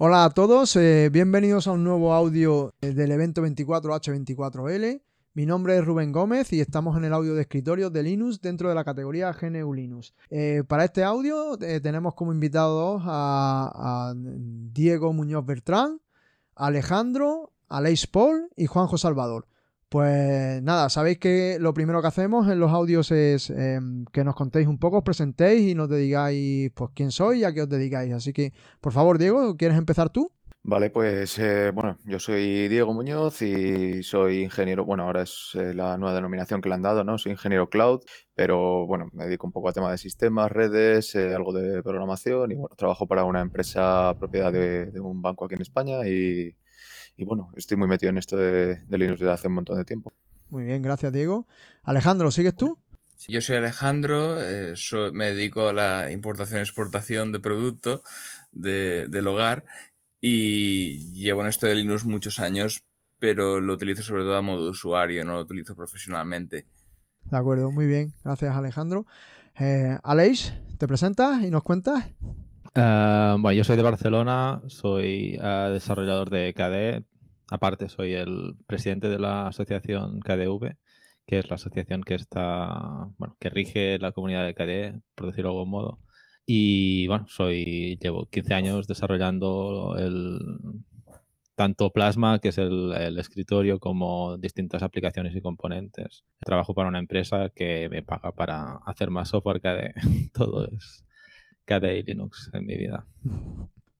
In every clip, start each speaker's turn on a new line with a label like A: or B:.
A: Hola a todos, eh, bienvenidos a un nuevo audio eh, del evento 24H24L. Mi nombre es Rubén Gómez y estamos en el audio de escritorio de Linux dentro de la categoría GNU Linux. Eh, para este audio tenemos como invitados a, a, Diego Muñoz Bertrán, Alejandro, Aleix Paul y Juanjo Salvador. Pues nada, sabéis que lo primero que hacemos en los audios es em, que nos contéis un poco, os presentéis y nos digáis pues quién sois y a qué os dedicáis. Así que, por favor, Diego, ¿quieres empezar tú?
B: Vale, pues eh, bueno, yo soy Diego Muñoz y soy ingeniero, bueno, ahora es eh, la nueva denominación que le han dado, ¿no? Soy ingeniero cloud, pero bueno, me dedico un poco a tema de sistemas, redes, eh, algo de programación y bueno, trabajo para una empresa propiedad de un banco aquí en España y, y bueno, estoy muy metido en esto de, Linux desde hace un montón de tiempo.
A: Muy bien, gracias Diego. Alejandro, ¿sigues tú?
C: yo soy Alejandro, eh, me dedico a la importación y exportación de productos del hogar y llevo en esto de Linux muchos años, pero lo utilizo sobre todo a modo usuario, no lo utilizo profesionalmente.
A: De acuerdo, muy bien, gracias Alejandro. Eh, Aleix, ¿te presentas y nos cuentas?
D: Eh, bueno, yo soy de Barcelona, soy eh, desarrollador de KDE. Aparte, soy el presidente de la asociación KDV, que es la asociación que está, bueno, que rige la comunidad de KDE, por decirlo de algún modo. Y bueno, soy, llevo 15 años desarrollando el tanto Plasma, que es el, el, escritorio, como distintas aplicaciones y componentes. Trabajo para una empresa que me paga para hacer más software KDE. Todo es KDE Linux en mi vida.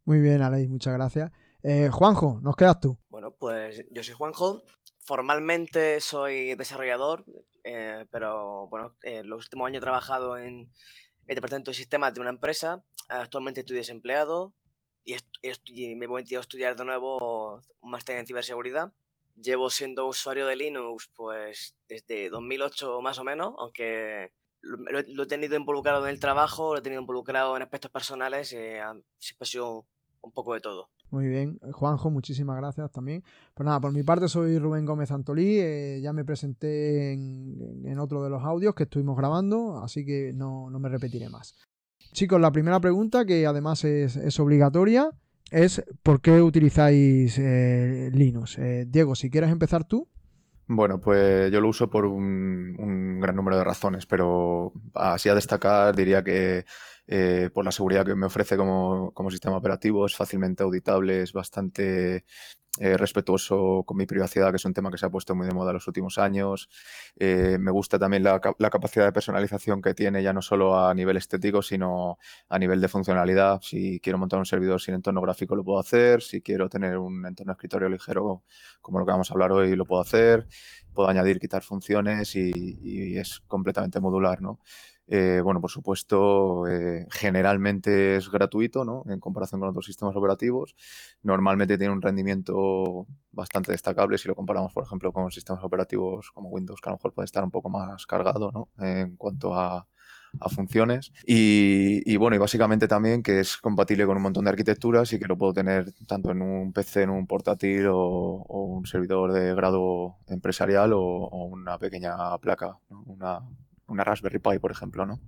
A: Muy bien, Aleix, muchas gracias. Eh, Juanjo, ¿nos quedas tú?
E: Bueno, pues yo soy Juanjo. Formalmente soy desarrollador, eh, pero bueno, en los últimos años he trabajado en el departamento de sistemas de una empresa. Actualmente estoy desempleado y, me voy a estudiar de nuevo un máster en ciberseguridad. Llevo siendo usuario de Linux pues desde 2008 más o menos, aunque lo, he tenido involucrado en el trabajo, lo he tenido involucrado en aspectos personales, eh, ha sido un poco de todo.
A: Muy bien, Juanjo, muchísimas gracias también. Pues nada, por mi parte soy Rubén Gómez Antolí, eh, ya me presenté en, otro de los audios que estuvimos grabando, así que no, me repetiré más. Chicos, la primera pregunta, que además es, obligatoria, es ¿por qué utilizáis eh, Linux? Eh, Diego, si quieres empezar tú.
B: Bueno, pues yo lo uso por un, gran número de razones, pero así a destacar diría que eh, por la seguridad que me ofrece como, como, sistema operativo, es fácilmente auditable, es bastante eh, respetuoso con mi privacidad, que es un tema que se ha puesto muy de moda en los últimos años. Eh, me gusta también la, capacidad de personalización que tiene, ya no solo a nivel estético, sino a nivel de funcionalidad. Si quiero montar un servidor sin entorno gráfico, lo puedo hacer. Si quiero tener un entorno escritorio ligero, como lo que vamos a hablar hoy, lo puedo hacer. Puedo añadir, quitar funciones y, y es completamente modular, ¿no? Eh, bueno, por supuesto, eh, generalmente es gratuito, ¿no? En comparación con otros sistemas operativos. Normalmente tiene un rendimiento bastante destacable si lo comparamos, por ejemplo, con sistemas operativos como Windows, que a lo mejor puede estar un poco más cargado, ¿no? En cuanto a, funciones. Y, bueno, y básicamente también que es compatible con un montón de arquitecturas y que lo puedo tener tanto en un PC, en un portátil o, un servidor de grado empresarial o, una pequeña placa, una una Raspberry Pi, por ejemplo, ¿no?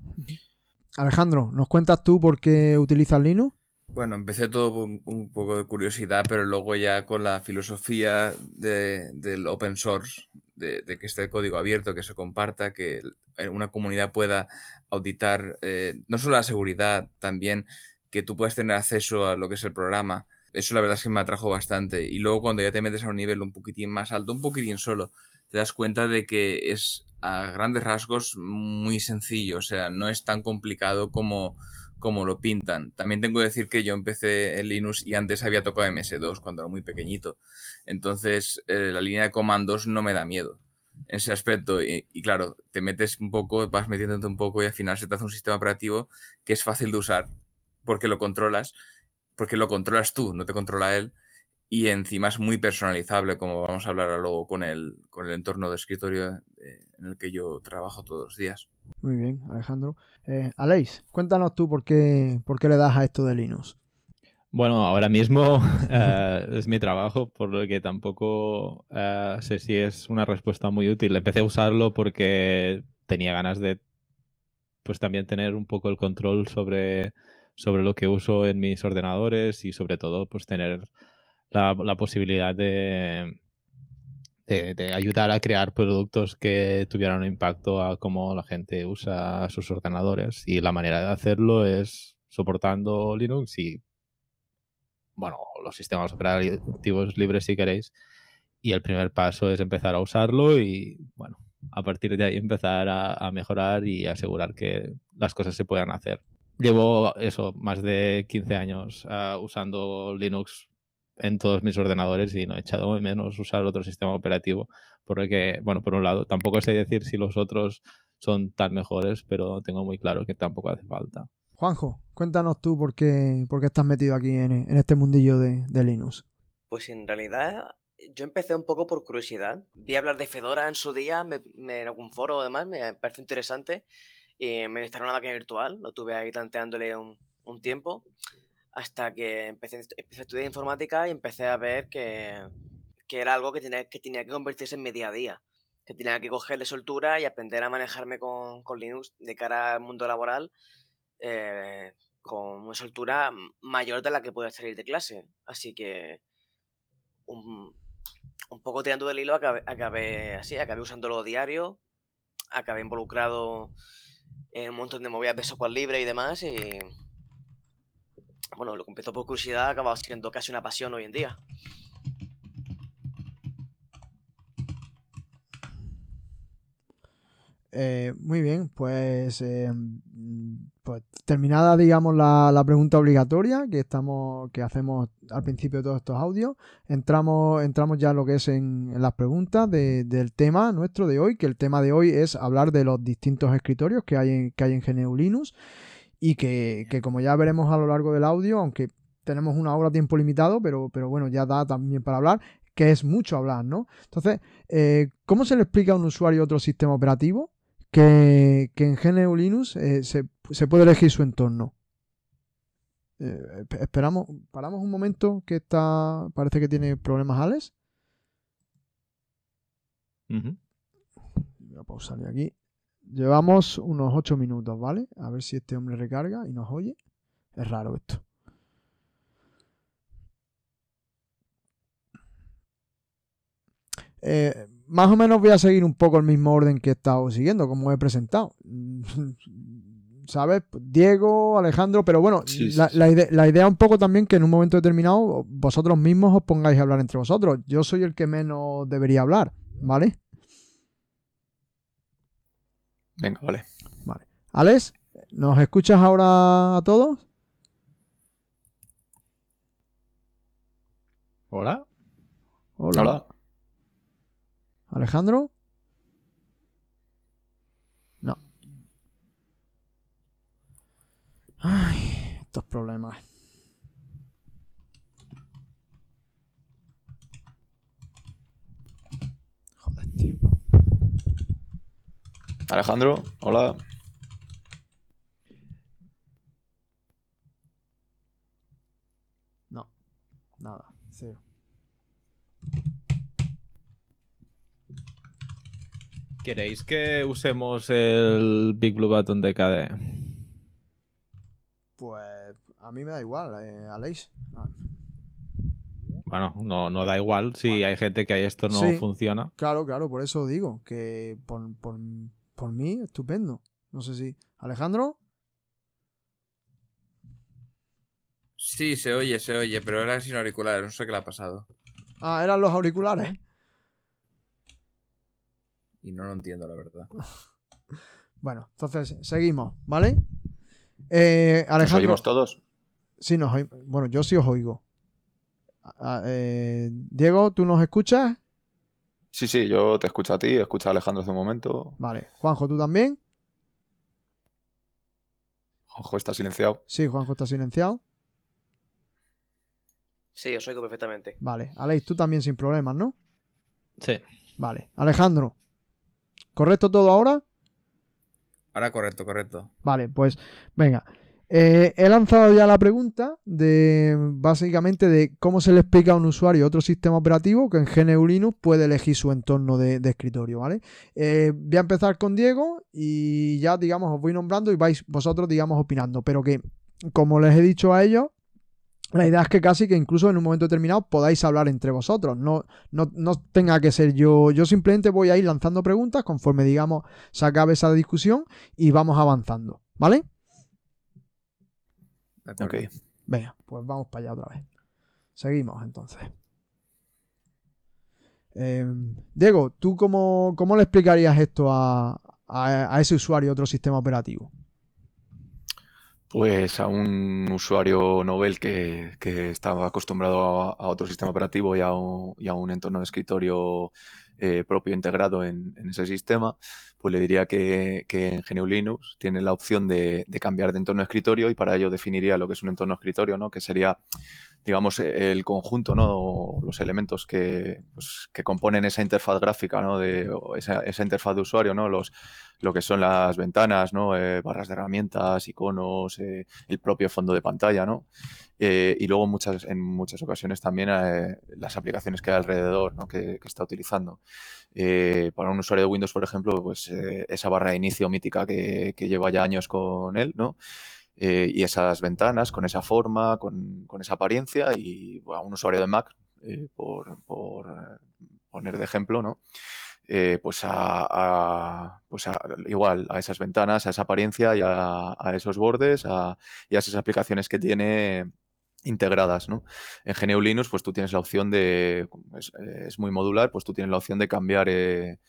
A: Alejandro, ¿nos cuentas tú por qué utilizas Linux?
C: Bueno, empecé todo con un poco de curiosidad, pero luego ya con la filosofía del open source, de, que esté el código abierto, que se comparta, que una comunidad pueda auditar eh, no solo la seguridad, también que tú puedas tener acceso a lo que es el programa. Eso la verdad es que me atrajo bastante. Y luego cuando ya te metes a un nivel un poquitín más alto, un poquitín solo, te das cuenta de que es a grandes rasgos muy sencillo, o sea, no es tan complicado como, como lo pintan. También tengo que decir que yo empecé en Linux y antes había tocado MS2 cuando era muy pequeñito. Entonces, eh, la línea de comandos no me da miedo en ese aspecto. Y, claro, te metes un poco, vas metiéndote un poco y al final se te hace un sistema operativo que es fácil de usar porque lo controlas, porque lo controlas tú, no te controla él y encima es muy personalizable, como vamos a hablar luego con el, con el entorno de escritorio eh, en el que yo trabajo todos los días.
A: Muy bien, Alejandro. Eh, Aleix, cuéntanos tú por qué, por qué le das a esto de Linux.
D: Bueno, ahora mismo eh, es mi trabajo, por lo que tampoco eh, sé si es una respuesta muy útil. Empecé a usarlo porque tenía ganas de, pues también tener un poco el control sobre sobre lo que uso en mis ordenadores y sobre todo pues tener la, la posibilidad de, de, de, ayudar a crear productos que tuvieran un impacto a cómo la gente usa sus ordenadores y la manera de hacerlo es soportando Linux y bueno, los sistemas operativos libres si queréis y el primer paso es empezar a usarlo y bueno, a partir de ahí empezar a, a mejorar y asegurar que las cosas se puedan hacer. Llevo eso, más de 15 años uh, usando Linux en todos mis ordenadores y no he echado menos usar otro sistema operativo. Porque, bueno, por un lado, tampoco sé decir si los otros son tan mejores, pero tengo muy claro que tampoco hace falta.
A: Juanjo, cuéntanos tú por qué, por qué estás metido aquí en, en este mundillo de, de, Linux.
E: Pues en realidad yo empecé un poco por curiosidad. Vi hablar de Fedora en su día, me, me, en algún foro además, me pareció interesante. Y me instalé una máquina virtual, lo tuve ahí tanteándole un, un tiempo hasta que empecé, empecé, a estudiar informática y empecé a ver que, que era algo que tenía, que tenía, que convertirse en mi día a día, que tenía que cogerle soltura y aprender a manejarme con, con Linux de cara al mundo laboral eh, con una soltura mayor de la que puede salir de clase. Así que un, un poco tirando del hilo acabé, acabé, así, acabé usándolo diario, acabé involucrado en un montón de movidas de software libre y demás bueno, lo que empezó por curiosidad ha acabado siendo casi una pasión hoy en día.
A: Eh, muy bien, pues, eh, pues terminada, digamos, la, la, pregunta obligatoria que estamos, que hacemos al principio de todos estos audios, entramos, entramos ya lo que es en, las preguntas de, del tema nuestro de hoy, que el tema de hoy es hablar de los distintos escritorios que hay en, que hay en GNU Linux y que, que, como ya veremos a lo largo del audio, aunque tenemos una hora tiempo limitado, pero, pero bueno, ya da también para hablar, que es mucho hablar, ¿no? Entonces, eh, ¿cómo se le explica a un usuario otro sistema operativo? Que, que en GNU Linux eh, se, se, puede elegir su entorno. Eh, esperamos, paramos un momento que está, parece que tiene problemas Alex. Uh -huh. Voy a pausarle aquí. Llevamos unos 8 minutos, ¿vale? A ver si este hombre recarga y nos oye. Es raro esto. Eh, más o menos voy a seguir un poco el mismo orden que he estado siguiendo, como he presentado. ¿Sabes? Diego, Alejandro, pero bueno, sí, sí, la, la, idea, la, idea, un poco también que en un momento determinado vosotros mismos os pongáis a hablar entre vosotros. Yo soy el que menos debería hablar, ¿vale?
B: Venga, vale.
A: Vale. Alex, ¿nos escuchas ahora a todos?
D: Hola.
B: Hola. Hola.
A: Alejandro. No. Ay, estos problemas. Joder, tío.
B: Alejandro, hola.
A: No, nada, cero.
D: ¿Queréis que usemos el Big Blue Button de KDE?
A: Pues a mí me da igual, eh, Aleix. Ah.
D: Bueno, no, no da igual si bueno. hay gente que esto no
A: sí,
D: funciona.
A: Claro, claro, por eso digo que por, por, por mí, estupendo. No sé si. ¿Alejandro?
C: Sí, se oye, se oye, pero era sin auriculares, no sé qué le ha pasado.
A: Ah, eran los auriculares.
C: Y no lo entiendo, la verdad.
A: bueno, entonces seguimos, ¿vale? Eh, Alejandro.
B: ¿Nos oímos todos?
A: Sí, nos oímos. Bueno, yo sí os oigo. Eh, Diego, ¿tú nos escuchas?
B: Sí, sí, yo te escucho a ti, escucho a Alejandro hace un momento.
A: Vale. Juanjo, ¿tú también?
B: Juanjo está silenciado.
A: Sí, Juanjo está silenciado.
E: Sí, os oigo perfectamente.
A: Vale. Aleix, tú también sin problemas, ¿no?
D: Sí.
A: Vale. Alejandro, ¿correcto todo ahora?
C: Ahora correcto, correcto.
A: Vale, pues venga. Eh, he lanzado ya la pregunta de básicamente de cómo se le explica a un usuario otro sistema operativo que en GNU Linux puede elegir su entorno de, escritorio, ¿vale? Eh, voy a empezar con Diego y ya, digamos, os voy nombrando y vais vosotros, digamos, opinando, pero que como les he dicho a ellos, la idea es que casi que incluso en un momento determinado podáis hablar entre vosotros. No, no, no, tenga que ser yo. Yo simplemente voy a ir lanzando preguntas conforme, digamos, se acabe esa discusión y vamos avanzando. ¿Vale?
B: Ok.
A: Venga, pues vamos para allá otra vez. Seguimos entonces. Eh, Diego, ¿tú cómo, cómo, le explicarías esto a, a, a ese usuario de otro sistema operativo?
B: Pues a un usuario novel que, que estaba acostumbrado a, a, otro sistema operativo y a un, y a un entorno de escritorio eh, propio integrado en, ese sistema, pues le diría que, que en GNU Linux tiene la opción de, cambiar de entorno de escritorio y para ello definiría lo que es un entorno escritorio, ¿no? que sería, digamos, el conjunto, ¿no? los elementos que, pues, que componen esa interfaz gráfica, ¿no? de, esa, esa interfaz de usuario, ¿no? los, lo que son las ventanas, ¿no? Eh, barras de herramientas, iconos, eh, el propio fondo de pantalla, ¿no? Eh, y luego muchas, en muchas ocasiones también las aplicaciones que hay alrededor, ¿no? que, que, está utilizando. para un usuario de Windows, por ejemplo, pues esa barra de inicio mítica que, que, lleva ya años con él, ¿no? Y esas ventanas con esa forma, con, con esa apariencia, y bueno, a un usuario de Mac, por, por poner de ejemplo, ¿no? Eh, pues, a, pues a, igual a esas ventanas, a esa apariencia y a, esos bordes y a esas aplicaciones que tiene integradas, ¿no? En GNU Linux, pues tú tienes la opción de, es, es muy modular, pues tú tienes la opción de cambiar eh,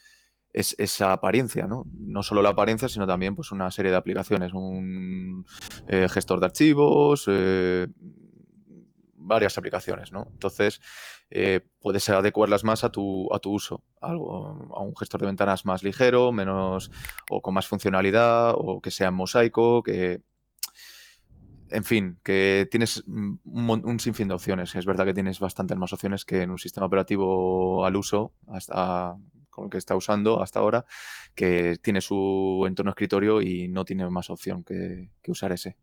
B: es, esa apariencia, ¿no? No solo la apariencia, sino también pues una serie de aplicaciones, un eh, gestor de archivos, eh, varias aplicaciones, ¿no? Entonces, eh, puedes adecuarlas más a tu, a tu uso, algo, a un gestor de ventanas más ligero, menos, o con más funcionalidad, o que sea en mosaico, que, en fin, que tienes un, un, sinfín de opciones. Es verdad que tienes bastantes más opciones que en un sistema operativo al uso, hasta con el que está usando hasta ahora, que tiene su entorno escritorio y no tiene más opción que, que usar ese.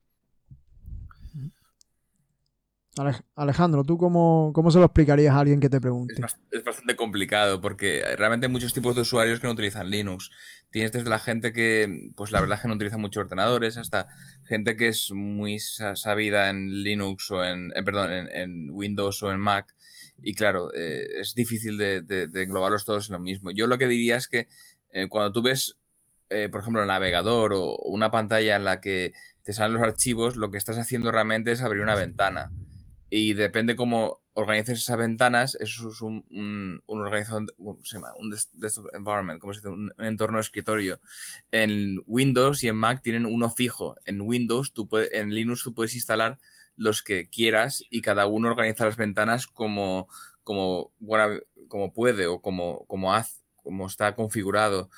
A: Alejandro, ¿tú cómo, cómo, se lo explicarías a alguien que te pregunte?
C: Es, es, bastante complicado porque realmente hay muchos tipos de usuarios que no utilizan Linux. Tienes desde la gente que, pues la verdad es que no utiliza muchos ordenadores, hasta gente que es muy sabida en Linux o en, eh, perdón, en, en, Windows o en Mac. Y claro, eh, es difícil de, de, de, englobarlos todos en lo mismo. Yo lo que diría es que eh, cuando tú ves, eh, por ejemplo, el navegador o una pantalla en la que te salen los archivos, lo que estás haciendo realmente es abrir una ventana y depende cómo organices esas ventanas, eso es un, un, un organizador, un, se llama? un desktop environment, como se dice, un, entorno de escritorio. En Windows y en Mac tienen uno fijo. En Windows, tú puedes, en Linux tú puedes instalar los que quieras y cada uno organiza las ventanas como, como, como puede o como, como, haz, como está configurado.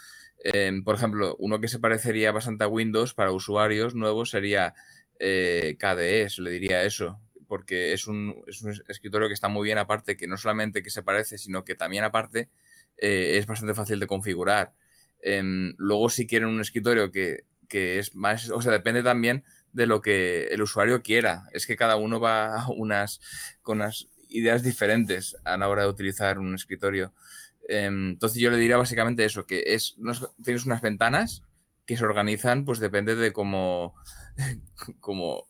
C: Eh, por ejemplo, uno que se parecería bastante a Windows para usuarios nuevos sería eh, KDE, se le diría eso, porque es un, es un, escritorio que está muy bien aparte, que no solamente que se parece, sino que también aparte eh, es bastante fácil de configurar. Eh, luego si quieren un escritorio que, que, es más, o sea, depende también de lo que el usuario quiera. Es que cada uno va unas, con unas ideas diferentes a la hora de utilizar un escritorio. Eh, entonces yo le diría básicamente eso, que es, tienes unas ventanas que se organizan, pues depende de cómo, cómo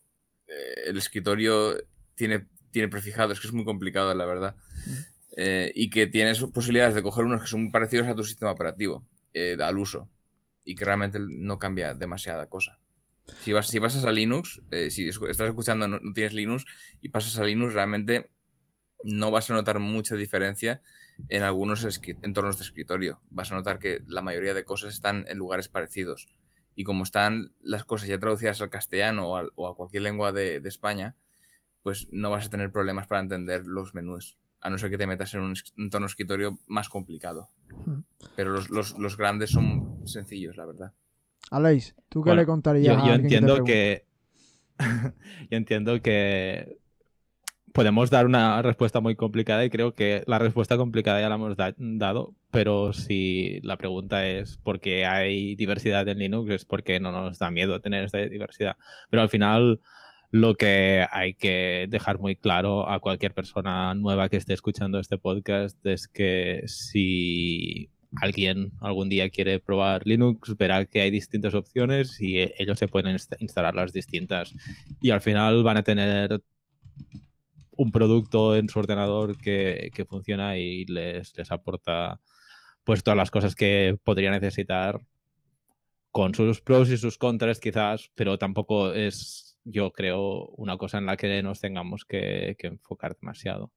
C: el escritorio tiene, tiene prefijado, es que es muy complicado, la verdad. Eh, y que tienes posibilidades de coger unos que son muy parecidos a tu sistema operativo, eh, al uso, y que realmente no cambia demasiada cosa. Si, vas, si pasas a Linux, eh, si estás escuchando no, no, tienes Linux y pasas a Linux, realmente no vas a notar mucha diferencia en algunos entornos de escritorio. Vas a notar que la mayoría de cosas están en lugares parecidos. Y como están las cosas ya traducidas al castellano o a, o a cualquier lengua de, de España, pues no vas a tener problemas para entender los menús, a no ser que te metas en un entorno escritorio más complicado. Pero los, los, los grandes son sencillos, la verdad.
A: Aleix, ¿tú qué bueno, le contarías
D: yo, yo entiendo que, yo entiendo que podemos dar una respuesta muy complicada y creo que la respuesta complicada ya la hemos da dado, pero si la pregunta es por qué hay diversidad en Linux es porque no nos da miedo tener esta diversidad. Pero al final lo que hay que dejar muy claro a cualquier persona nueva que esté escuchando este podcast es que si alguien algún día quiere probar Linux, verá que hay distintas opciones y eh, ellos se pueden instalar las distintas. Y al final van a tener un producto en su ordenador que, funciona y les, les, aporta pues todas las cosas que podría necesitar con sus pros y sus contras quizás, pero tampoco es, yo creo, una cosa en la que nos tengamos que enfocar demasiado.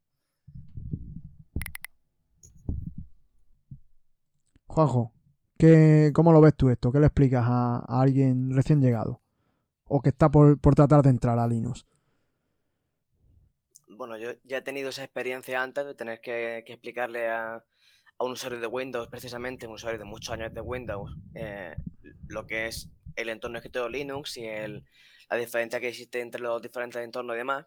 A: Juanjo, ¿qué, ¿cómo lo ves tú esto? ¿Qué le explicas a, alguien recién llegado? O que está por, tratar de entrar a Linux.
E: Bueno, yo ya he tenido esa experiencia antes de tener que, explicarle a, un usuario de Windows, precisamente un usuario de muchos años de Windows, eh, lo que es el entorno escritorio Linux y el, la diferencia que existe entre los diferentes entornos y demás.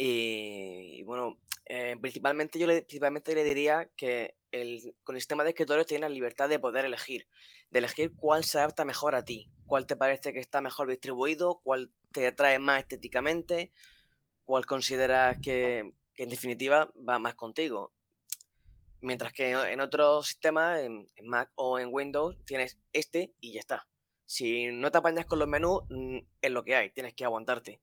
E: Y, bueno, eh, principalmente yo le, principalmente le diría que el, con el sistema de escritorio tienes la libertad de poder elegir, de elegir cuál se adapta mejor a ti, cuál te parece que está mejor distribuido, cuál te atrae más estéticamente, cuál consideras que, en definitiva va más contigo. Mientras que en otros sistemas, en, Mac o en Windows, tienes este y ya está. Si no te apañas con los menús, mm, es lo que hay, tienes que aguantarte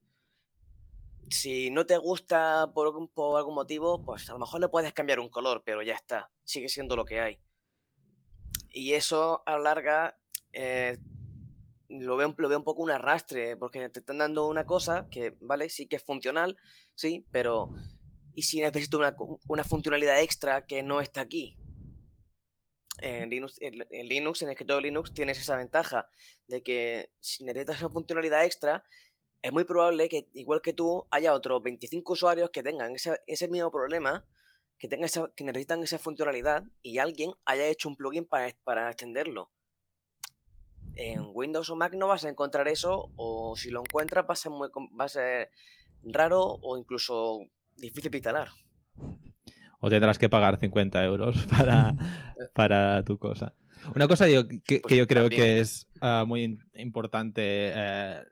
E: si no te gusta por, algún motivo, pues a lo mejor le puedes cambiar un color, pero ya está, sigue siendo lo que hay. Y eso a la larga eh, lo, veo, lo veo un poco un arrastre, porque te están dando una cosa que, vale, sí que es funcional, sí, pero ¿y si necesito una, funcionalidad extra que no está aquí? En Linux, en, Linux, en el escritorio Linux, tienes esa ventaja de que si necesitas esa funcionalidad extra, es muy probable que, igual que tú, haya otros 25 usuarios que tengan ese, mismo problema, que, tengan que necesitan esa funcionalidad y alguien haya hecho un plugin para, para extenderlo. En Windows o Mac no vas a encontrar eso, o si lo encuentras va a ser, muy, va a ser raro o incluso difícil de instalar.
D: O tendrás que pagar 50 euros para, para tu cosa. Una cosa que, pues yo creo que es ah, muy importante eh,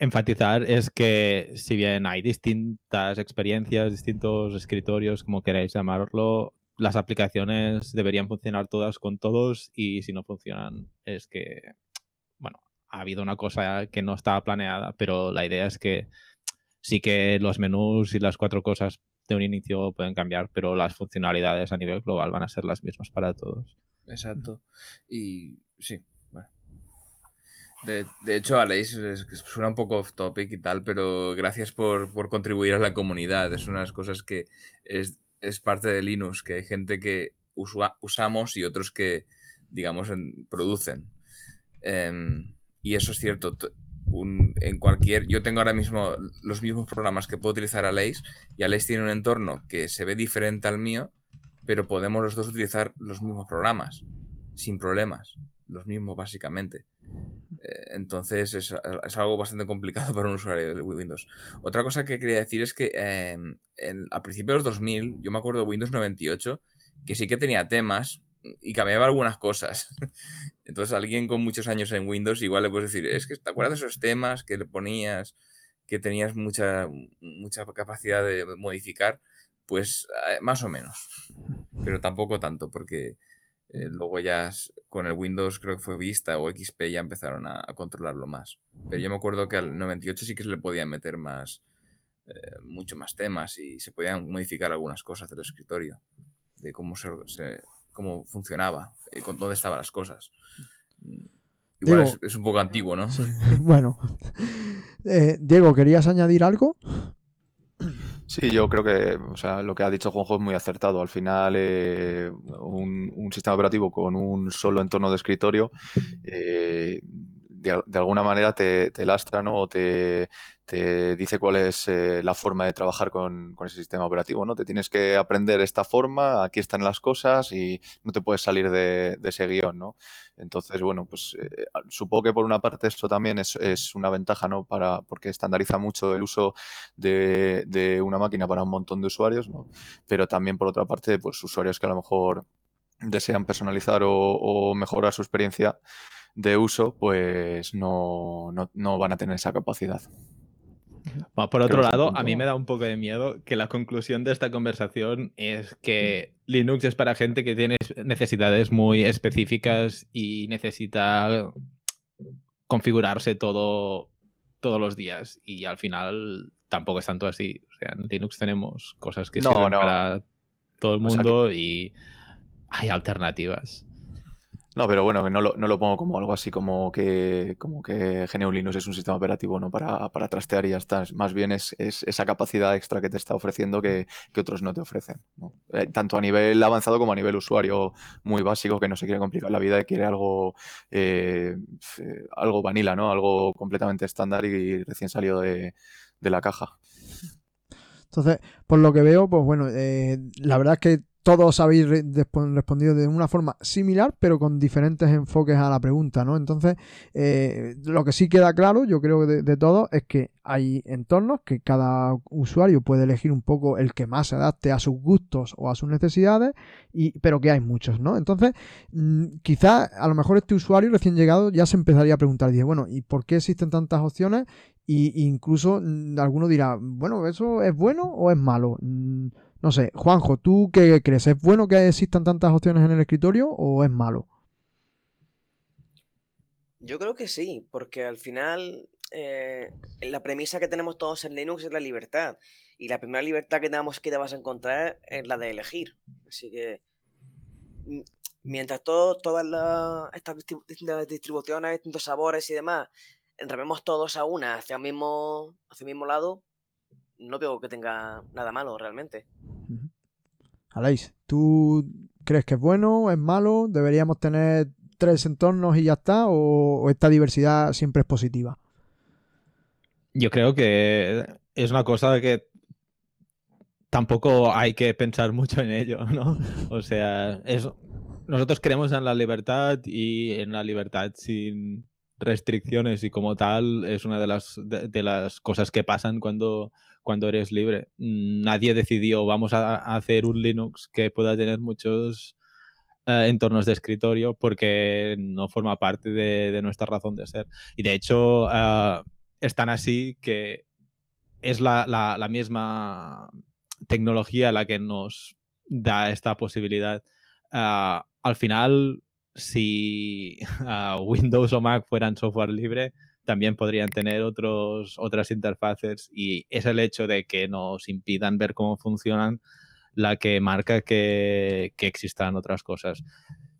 D: enfatizar es que si bien hay distintas experiencias, distintos escritorios, como queráis llamarlo, las aplicaciones deberían funcionar todas con todos y si no funcionan es que, bueno, ha habido una cosa que no estaba planeada, pero la idea es que sí que los menús y las cuatro cosas de un inicio pueden cambiar, pero las funcionalidades a nivel global van a ser las mismas para todos.
C: Exacto. Y sí, de, hecho, Aleix, suena un poco off topic y tal, pero gracias por, contribuir a la comunidad. Es una de las cosas que es, parte de Linux, que hay gente que usamos y otros que, digamos, producen. Em, y eso es cierto. en cualquier. Yo tengo ahora mismo los mismos programas que puedo utilizar Aleix y Aleix tiene un entorno que se ve diferente al mío, pero podemos los dos utilizar los mismos programas sin problemas. Los mismos, básicamente. Eh, entonces es, algo bastante complicado para un usuario de Windows. Otra cosa que quería decir es que em, a principios de los 2000, yo me acuerdo de Windows 98, que sí que tenía temas y cambiaba algunas cosas. Entonces alguien con muchos años en Windows igual le puedes decir, es que te acuerdas de esos temas que le ponías, que tenías mucha, mucha capacidad de modificar, pues eh, más o menos. Pero tampoco tanto, porque eh, luego ya con el Windows creo que fue Vista o XP ya empezaron a, controlarlo más. Pero yo me acuerdo que al 98 sí que se le podían meter más, eh, mucho más temas y se podían modificar algunas cosas del escritorio, de cómo, se, cómo funcionaba, y con dónde estaban las cosas. Mm, igual es, un poco antiguo, ¿no?
A: Bueno, eh, Diego, ¿querías añadir algo?
B: Sí, yo creo que o sea, lo que ha dicho Juanjo es muy acertado. Al final, eh, un, sistema operativo con un solo entorno de escritorio, eh, de, alguna manera te, lastra ¿no? o te, te dice cuál es eh, la forma de trabajar con, ese sistema operativo, ¿no? Te tienes que aprender esta forma, aquí están las cosas y no te puedes salir de, ese guion, ¿no? Entonces, bueno, pues eh, supongo que por una parte esto también es, una ventaja, ¿no? Para, porque estandariza mucho el uso de, una máquina para un montón de usuarios, ¿no? Pero también por otra parte, pues usuarios que a lo mejor desean personalizar o, o mejorar su experiencia de uso, pues no, no van a tener esa capacidad.
D: Por otro lado, a mí me da un poco de miedo que la conclusión de esta conversación es que Linux es para gente que tiene necesidades muy específicas y necesita configurarse todo todos los días y al final tampoco es tanto así. O sea, en Linux tenemos cosas que sirven para todo el mundo y hay alternativas.
B: No, pero bueno, no lo, no lo pongo como algo así como que, como que GNU Linux es un sistema operativo ¿no? para, para trastear y ya está. Más bien es, esa capacidad extra que te está ofreciendo que, otros no te ofrecen. Eh, tanto a nivel avanzado como a nivel usuario muy básico que no se quiere complicar la vida y quiere algo, eh, algo vanilla, ¿no? algo completamente estándar y recién salido de, la caja.
A: Entonces, por lo que veo, pues bueno, eh, la verdad es que todos habéis respondido de una forma similar, pero con diferentes enfoques a la pregunta, ¿no? Entonces, eh, lo que sí queda claro, yo creo de, de todo, es que hay entornos que cada usuario puede elegir un poco el que más se adapte a sus gustos o a sus necesidades, y, pero que hay muchos, ¿no? Entonces, mm, quizás a lo mejor este usuario recién llegado ya se empezaría a preguntar, dice, bueno, ¿y por qué existen tantas opciones? Y incluso mm, alguno dirá, bueno, ¿eso es bueno o es malo? Mm, no sé, Juanjo, ¿tú qué crees? ¿Es bueno que existan tantas opciones en el escritorio o es malo?
E: Yo creo que sí, porque al final eh, la premisa que tenemos todos en Linux es la libertad. Y la primera libertad que tenemos que te vas a encontrar es la de elegir. Así que mientras todo, todas estas distribuciones, distintos sabores y demás, entremos todos a una hacia el mismo, hacia el mismo lado, no veo que tenga nada malo realmente.
A: Aleix, ¿tú crees que es bueno, es malo? ¿Deberíamos tener tres entornos y ya está? ¿O, esta diversidad siempre es positiva?
D: Yo creo que es una cosa que tampoco hay que pensar mucho en ello, ¿no? O sea, nosotros creemos en la libertad y en la libertad sin restricciones y como tal es una de las, de las cosas que pasan cuando cuando eres libre. Nadie decidió, vamos a hacer un Linux que pueda tener muchos eh, entornos de escritorio porque no forma parte de, nuestra razón de ser. Y de hecho, uh, es tan así que es la, misma tecnología la que nos da esta posibilidad. Ah, al final, si Windows o Mac fueran software libre, también podrían tener otros, otras interfaces y es el hecho de que nos impidan ver cómo funcionan la que marca que, existan otras cosas.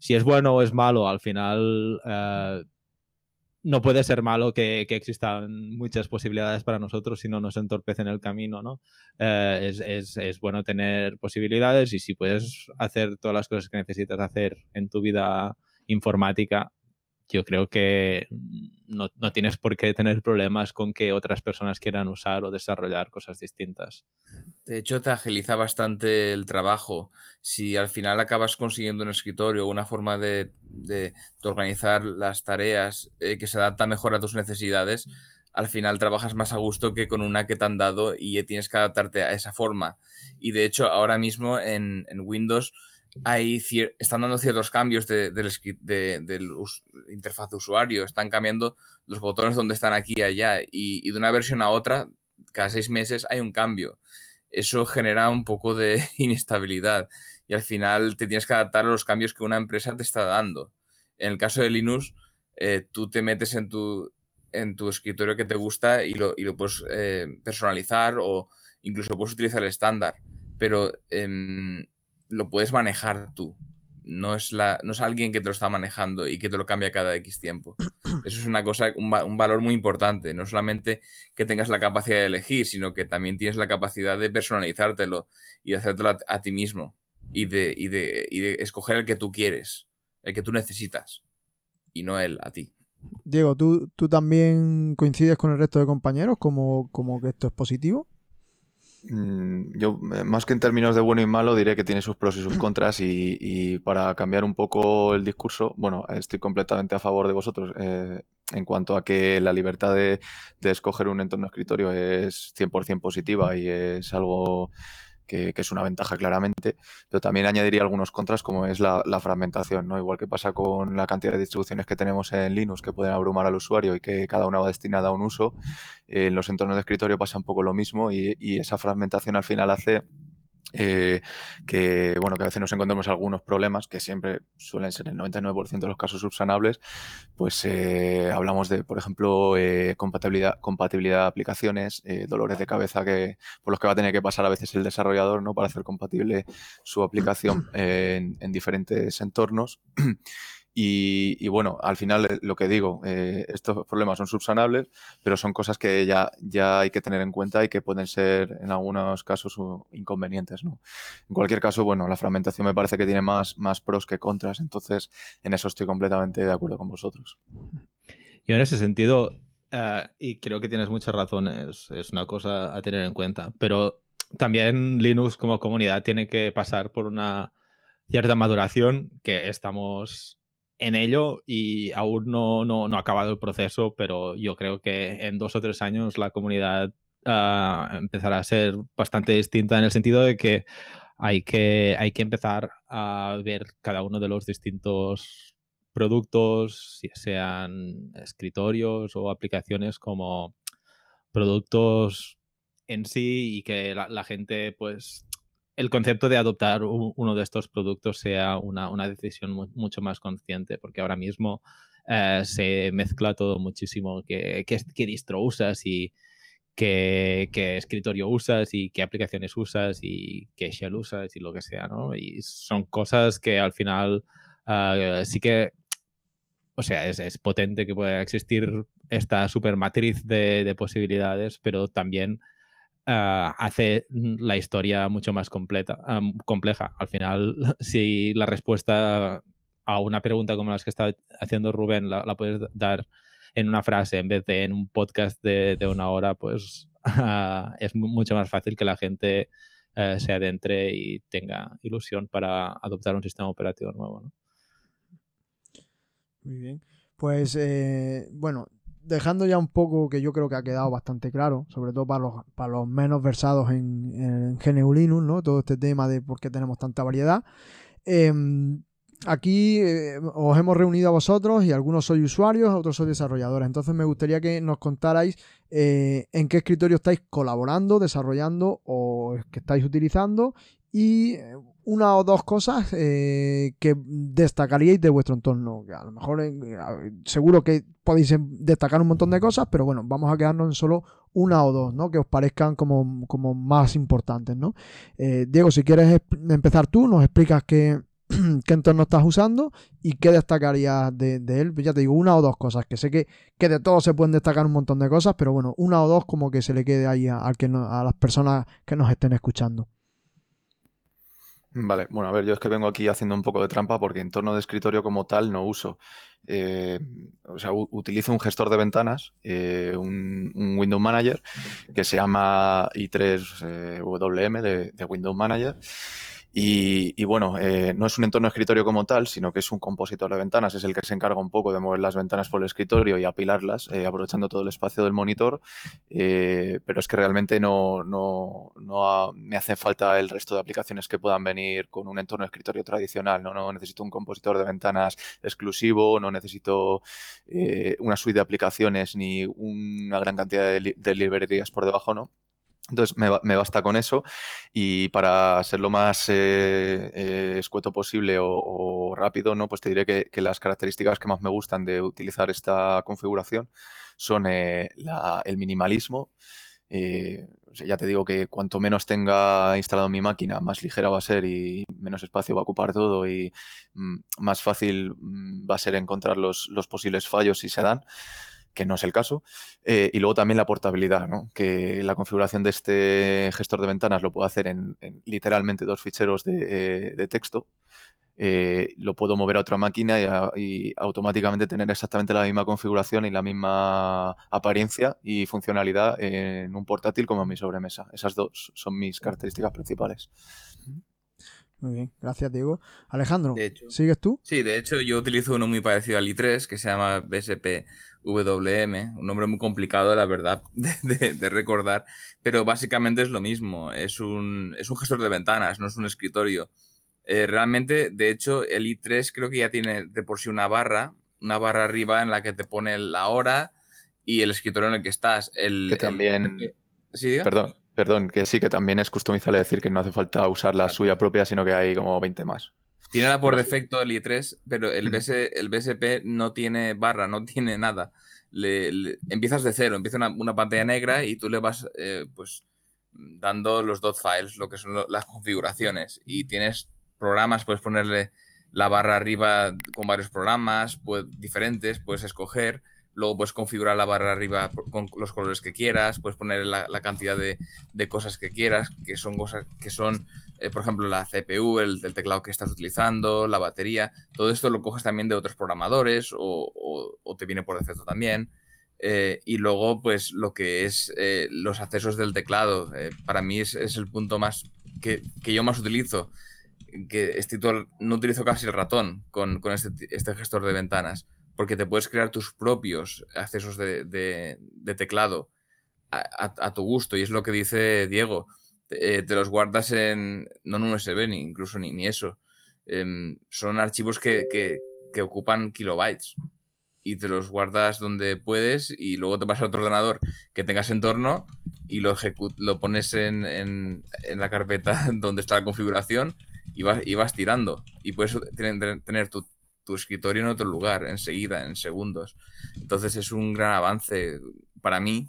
D: Si es bueno o es malo, al final eh, no puede ser malo que, existan muchas posibilidades para nosotros si no nos entorpecen el camino, ¿no? Eh, es, es, bueno tener posibilidades y si puedes hacer todas las cosas que necesitas hacer en tu vida informática, yo creo que no, tienes por qué tener problemas con que otras personas quieran usar o desarrollar cosas distintas.
C: De hecho, te agiliza bastante el trabajo. Si al final acabas consiguiendo un escritorio o una forma de, organizar las tareas eh, que se adapta mejor a tus necesidades, al final trabajas más a gusto que con una que te han dado y tienes que adaptarte a esa forma. Y de hecho, ahora mismo en, en Windows hay están dando ciertos cambios de, de, interfaz de usuario, están cambiando los botones donde están aquí y allá, y, de una versión a otra, cada seis meses hay un cambio. Eso genera un poco de inestabilidad y al final te tienes que adaptar a los cambios que una empresa te está dando. En el caso de Linux, eh, tú te metes en tu, en tu escritorio que te gusta y lo, y lo puedes eh, personalizar o incluso puedes utilizar el estándar, pero em, lo puedes manejar tú. No es, la, no es alguien que te lo está manejando y que te lo cambia cada X tiempo. Eso es una cosa, un, valor muy importante. No solamente que tengas la capacidad de elegir, sino que también tienes la capacidad de personalizártelo y de hacértelo a, ti mismo. Y de, y, de, y de escoger el que tú quieres, el que tú necesitas. Y no él a ti.
A: Diego, ¿tú, ¿tú también coincides con el resto de compañeros como, como que esto es positivo?
B: Mm, yo, eh, más que en términos de bueno y malo, diré que tiene sus pros y sus contras y, para cambiar un poco el discurso, bueno, estoy completamente a favor de vosotros eh, en cuanto a que la libertad de, escoger un entorno escritorio es 100% positiva y es algo que, es una ventaja claramente, pero también añadiría algunos contras como es la, fragmentación, ¿no? Igual que pasa con la cantidad de distribuciones que tenemos en Linux que pueden abrumar al usuario y que cada una va destinada a un uso, en los entornos de escritorio pasa un poco lo mismo y, y esa fragmentación al final hace eh, que bueno que a veces nos encontramos algunos problemas que siempre suelen ser el 99% de los casos subsanables pues eh, hablamos de por ejemplo eh, compatibilidad compatibilidad de aplicaciones dolores de cabeza que por los que va a tener que pasar a veces el desarrollador no para hacer compatible su aplicación en, en diferentes entornos Y, bueno, al final eh, lo que digo, eh, estos problemas son subsanables, pero son cosas que ya, ya hay que tener en cuenta y que pueden ser en algunos casos inconvenientes. ¿no? En cualquier caso, bueno, la fragmentación me parece que tiene más, más pros que contras, entonces en eso estoy completamente de acuerdo con vosotros.
D: Yo en ese sentido, eh, y creo que tienes muchas razones, es una cosa a tener en cuenta, pero también Linux como comunidad tiene que pasar por una cierta maduración que estamos en ello y aún no, no, no, ha acabado el proceso, pero yo creo que en dos o tres años la comunidad ah, empezará a ser bastante distinta en el sentido de que hay que, hay que empezar a ver cada uno de los distintos productos, sean escritorios o aplicaciones como productos en sí y que la, la gente pues el concepto de adoptar uno de estos productos sea una, decisión mucho más consciente, porque ahora mismo eh, se mezcla todo muchísimo, qué, qué, distro usas y qué, escritorio usas y qué aplicaciones usas y qué shell usas y lo que sea, ¿no? Y son cosas que al final eh, sí que, o sea, es, potente que pueda existir esta supermatriz de, de posibilidades, pero también Ah, hace la historia mucho más completa, compleja. Al final, si la respuesta a una pregunta como las que está haciendo Rubén la, puedes dar en una frase en vez de en un podcast de, una hora, pues es mucho más fácil que la gente eh, se adentre y tenga ilusión para adoptar un sistema operativo nuevo.
A: Muy bien. Pues eh, bueno, dejando ya un poco que yo creo que ha quedado bastante claro, sobre todo para los, para los menos versados en, en GNU Linux, ¿no? Todo este tema de por qué tenemos tanta variedad. Em, aquí eh, os hemos reunido a vosotros y algunos sois usuarios, otros sois desarrolladores. Entonces me gustaría que nos contarais eh, en qué escritorio estáis colaborando, desarrollando o que estáis utilizando y eh, una o dos cosas eh, que destacaríais de vuestro entorno. A lo mejor eh, seguro que podéis destacar un montón de cosas, pero bueno, vamos a quedarnos en solo una o dos, ¿no? Que os parezcan como, más importantes, ¿no? Diego, si quieres empezar tú, nos explicas qué, qué entorno estás usando y qué destacarías de, él. Ya te digo, una o dos cosas, que sé que, que, de todo se pueden destacar un montón de cosas, pero bueno, una o dos como que se le quede ahí a, a las personas que nos estén escuchando.
B: Vale, bueno, a ver, yo es que vengo aquí haciendo un poco de trampa porque entorno de escritorio como tal no uso. Eh, o sea, utilizo un gestor de ventanas, eh, un, Window Manager que se llama i3WM eh, de, de Manager y, bueno, eh, no es un entorno escritorio como tal, sino que es un compositor de ventanas, es el que se encarga un poco de mover las ventanas por el escritorio y apilarlas, eh, aprovechando todo el espacio del monitor, eh, pero es que realmente no, no, no me hace falta el resto de aplicaciones que puedan venir con un entorno escritorio tradicional, no, necesito un compositor de ventanas exclusivo, no necesito una suite de aplicaciones ni una gran cantidad de, de librerías por debajo, ¿no? Entonces me, basta con eso y para ser lo más eh, eh, escueto posible o, rápido, ¿no? pues te diré que, las características que más me gustan de utilizar esta configuración son eh, el minimalismo. ya te digo que cuanto menos tenga instalado mi máquina, más ligera va a ser y menos espacio va a ocupar todo y mm, más fácil mm, va a ser encontrar los, los posibles fallos si se dan que no es el caso. Eh, y luego también la portabilidad, ¿no? que la configuración de este gestor de ventanas lo puedo hacer en, literalmente dos ficheros de, eh, texto. Eh, lo puedo mover a otra máquina y, automáticamente tener exactamente la misma configuración y la misma apariencia y funcionalidad en un portátil como en mi sobremesa. Esas dos son mis características principales.
A: Muy bien, gracias Diego. Alejandro,
C: De hecho.
A: ¿sigues tú?
C: Sí, de hecho yo utilizo uno muy parecido al i3 que se llama BSPWM, un nombre muy complicado, la verdad, de, de- de recordar, pero básicamente es lo mismo, es un, es un gestor de ventanas, no es un escritorio. Eh, realmente, de hecho, el i3 creo que ya tiene de por sí una barra, una barra arriba en la que te pone la hora y el escritorio en el que estás. El,
B: Que
C: el-
B: también-. Perdón, perdón, que sí, que también es customizable decir que no hace falta usar la
C: Claro.
B: suya propia, sino que hay como 20 más.
C: Tiene la por defecto el i3, pero el. BS el BSP no tiene barra, no tiene nada. Le- le- empiezas de cero, empieza una, una pantalla negra y tú le vas eh, pues dando los dot files, lo que son lo- las configuraciones. Y tienes programas, puedes ponerle la barra arriba con varios programas pues, diferentes, puedes escoger. Luego puedes configurar la barra arriba con los colores que quieras, puedes poner la, cantidad de, de cosas que quieras, que son cosas que son eh, por ejemplo, la CPU, el, teclado que estás utilizando, la batería, todo esto lo coges también de otros programadores o, o- te viene por defecto también. Eh, y luego, pues lo que es eh, los accesos del teclado, para mí es, es el punto más que, que yo más utilizo. Que estoy no utilizo casi el ratón con, con este, este gestor de ventanas, porque te puedes crear tus propios accesos de, teclado a, tu gusto, y es lo que dice Diego eh, te los guardas en, no en un USB, ni incluso ni, eso. Em, son archivos que, ocupan kilobytes y te los guardas donde puedes y luego te vas a otro ordenador que tengas en torno y lo, pones en, la carpeta donde está la configuración y vas, y vas tirando. Y puedes tener, tener tu, tu escritorio en otro lugar enseguida, en segundos. Entonces es un gran avance para mí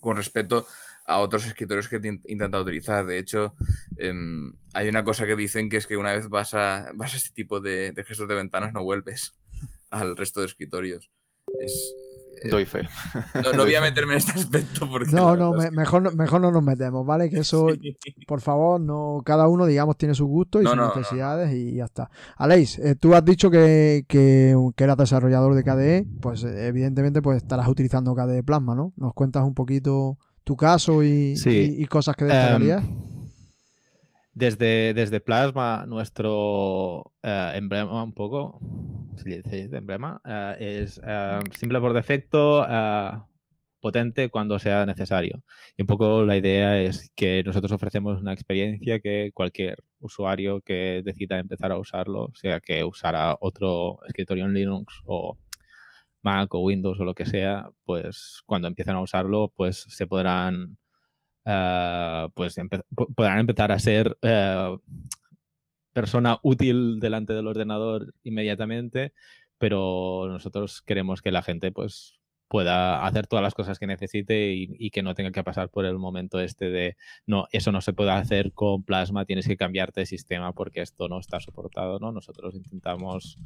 C: con respecto a otros escritorios que he in- intentado utilizar. De hecho, em, hay una cosa que dicen que es que una vez vas a, vas a este tipo de, de gestos de ventanas no vuelves al resto de escritorios. Es,
B: Doy fe.
C: no, no voy a meterme en este aspecto porque...
A: No, no, me- mejor, no- mejor no nos metemos, ¿vale? Que eso,
C: Sí.
A: por favor, no cada uno, digamos, tiene su gusto y
C: No,
A: sus
C: no, no, no.
A: necesidades y ya está. Aleix, eh, tú has dicho que, que, que eras desarrollador de KDE, pues eh, evidentemente pues estarás utilizando KDE Plasma, ¿no? ¿Nos cuentas un poquito tu caso y,
D: Sí.
A: y- y cosas que destacarías?
D: Em, desde, desde Plasma, nuestro eh, emblema, un poco, si le dice emblema, eh, es eh, simple por defecto, potente cuando sea necesario. Y un poco la idea es que nosotros ofrecemos una experiencia que cualquier usuario que decida empezar a usarlo, sea que usara otro escritorio en Linux o Mac o Windows o lo que sea, pues cuando empiecen a usarlo, pues se podrán eh, pues podrán empezar a ser eh, persona útil delante del ordenador inmediatamente, pero nosotros queremos que la gente pues pueda hacer todas las cosas que necesite y, que no tenga que pasar por el momento este de no, eso no se puede hacer con plasma, tienes que cambiarte de sistema porque esto no está soportado, ¿no? Nosotros intentamos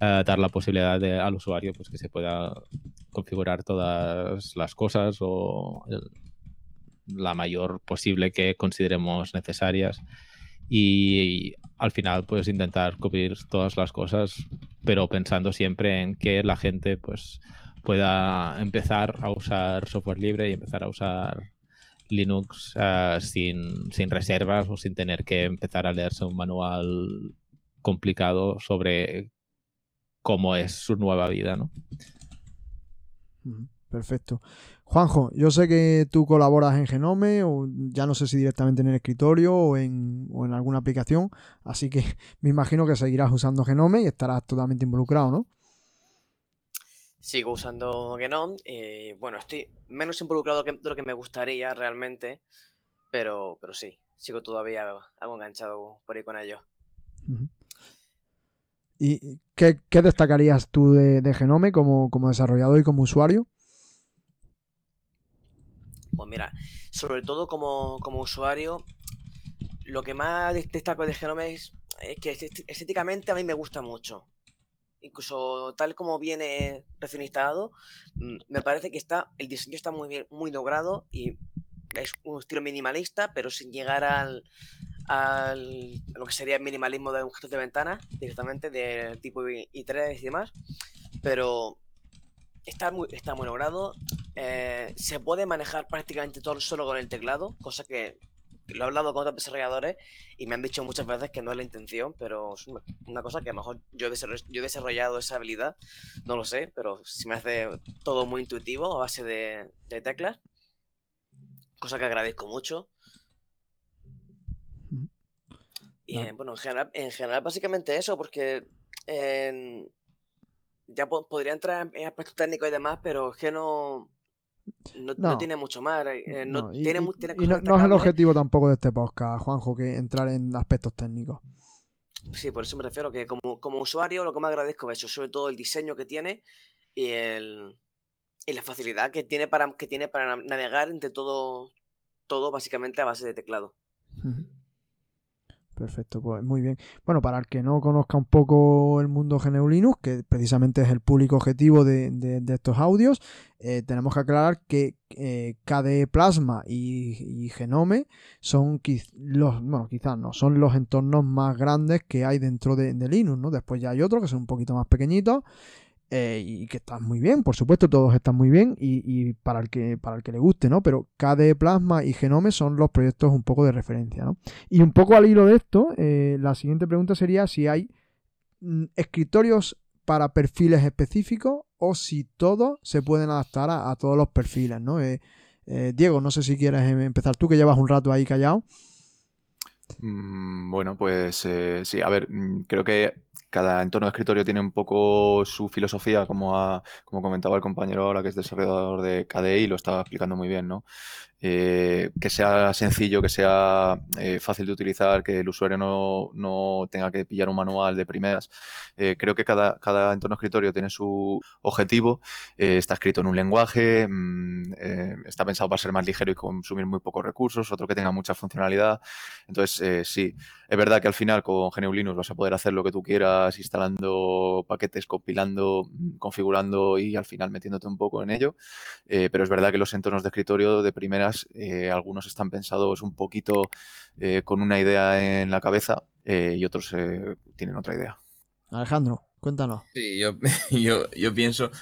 D: eh, dar la posibilidad al usuario pues que se pueda configurar todas las cosas o el- la mayor posible que consideremos necesarias y al final pues intentar cubrir todas las cosas pero pensando siempre en que la gente pues pueda empezar a usar software libre y empezar a usar Linux eh, sin, sin reservas o sin tener que empezar a leerse un manual complicado sobre cómo es su nueva vida, ¿no?
A: Perfecto. Juanjo, yo sé que tú colaboras en Genome, o ya no sé si directamente en el escritorio o en, o en alguna aplicación, así que me imagino que seguirás usando Genome y estarás totalmente involucrado, ¿no?
E: Sigo usando Genome y bueno, estoy menos involucrado que- de lo que me gustaría realmente, pero, pero sí, sigo todavía algo enganchado por ahí con ello.
A: ¿Y qué, qué destacarías tú de, de Genome como, como desarrollador y como usuario?
E: Pues mira, sobre todo como, como usuario, lo que más des- destaco de Genome es, que estéti- estéticamente a mí me gusta mucho. Incluso tal como viene recién instalado, mm, me parece que está, el diseño está muy bien, muy logrado y es un estilo minimalista, pero sin llegar al, al lo que sería el minimalismo de gestor de ventanas, directamente de tipo i- i3 y demás. Pero está muy, está muy logrado. Eh, se puede manejar prácticamente todo solo con el teclado, cosa que lo he hablado con otros desarrolladores y me han dicho muchas veces que no es la intención, pero es una cosa que a lo mejor yo he, desarrollado esa habilidad, no lo sé, pero si me hace todo muy intuitivo a base de, teclas, cosa que agradezco mucho. Y bueno, en general, en general básicamente eso, porque ya podría entrar en aspectos técnicos y demás, pero es que no, no, tiene mucho más. Eh, no, tiene,
A: no, es el objetivo tampoco de este podcast, Juanjo, que entrar en aspectos técnicos.
E: Sí, por eso me refiero que como, como usuario lo que me agradezco es eso, sobre todo el diseño que tiene y, el, y la facilidad que tiene para, que tiene para navegar entre todo, todo básicamente a base de teclado.
A: Perfecto, pues muy bien. Bueno, para el que no conozca un poco el mundo GNU Linux, que precisamente es el público objetivo de, estos audios, eh, tenemos que aclarar que eh, KDE Plasma y, Genome son los, bueno, quizás no, son los entornos más grandes que hay dentro de, de Linux, ¿no? Después ya hay otros que son un poquito más pequeñitos eh, y que están muy bien, por supuesto, todos están muy bien y, para, el que, para el que le guste, ¿no? Pero KDE Plasma y Genome son los proyectos un poco de referencia, ¿no? Y un poco al hilo de esto, eh, la siguiente pregunta sería si hay mm, escritorios para perfiles específicos o si todos se pueden adaptar a, todos los perfiles, ¿no? Eh, Diego, no sé si quieres empezar tú, que llevas un rato ahí callado.
B: Mm, bueno, pues sí, a ver, mm, creo que cada entorno de escritorio tiene un poco su filosofía, como, como comentaba el compañero ahora que es desarrollador de KDE y lo estaba explicando muy bien, ¿no? Eh, que sea sencillo, que sea eh, fácil de utilizar, que el usuario no, tenga que pillar un manual de primeras. Eh, creo que cada, cada, entorno escritorio tiene su objetivo, está escrito en un lenguaje, mm, está pensado para ser más ligero y consumir muy pocos recursos, otro que tenga mucha funcionalidad. Entonces, sí, es verdad que al final con GNU Linux vas a poder hacer lo que tú quieras, instalando paquetes, compilando, configurando y al final metiéndote un poco en ello, pero es verdad que los entornos de escritorio de primeras eh, algunos están pensados un poquito eh, con una idea en la cabeza eh, y otros tienen otra idea.
A: Alejandro, cuéntanos.
C: Sí, yo, yo, yo pienso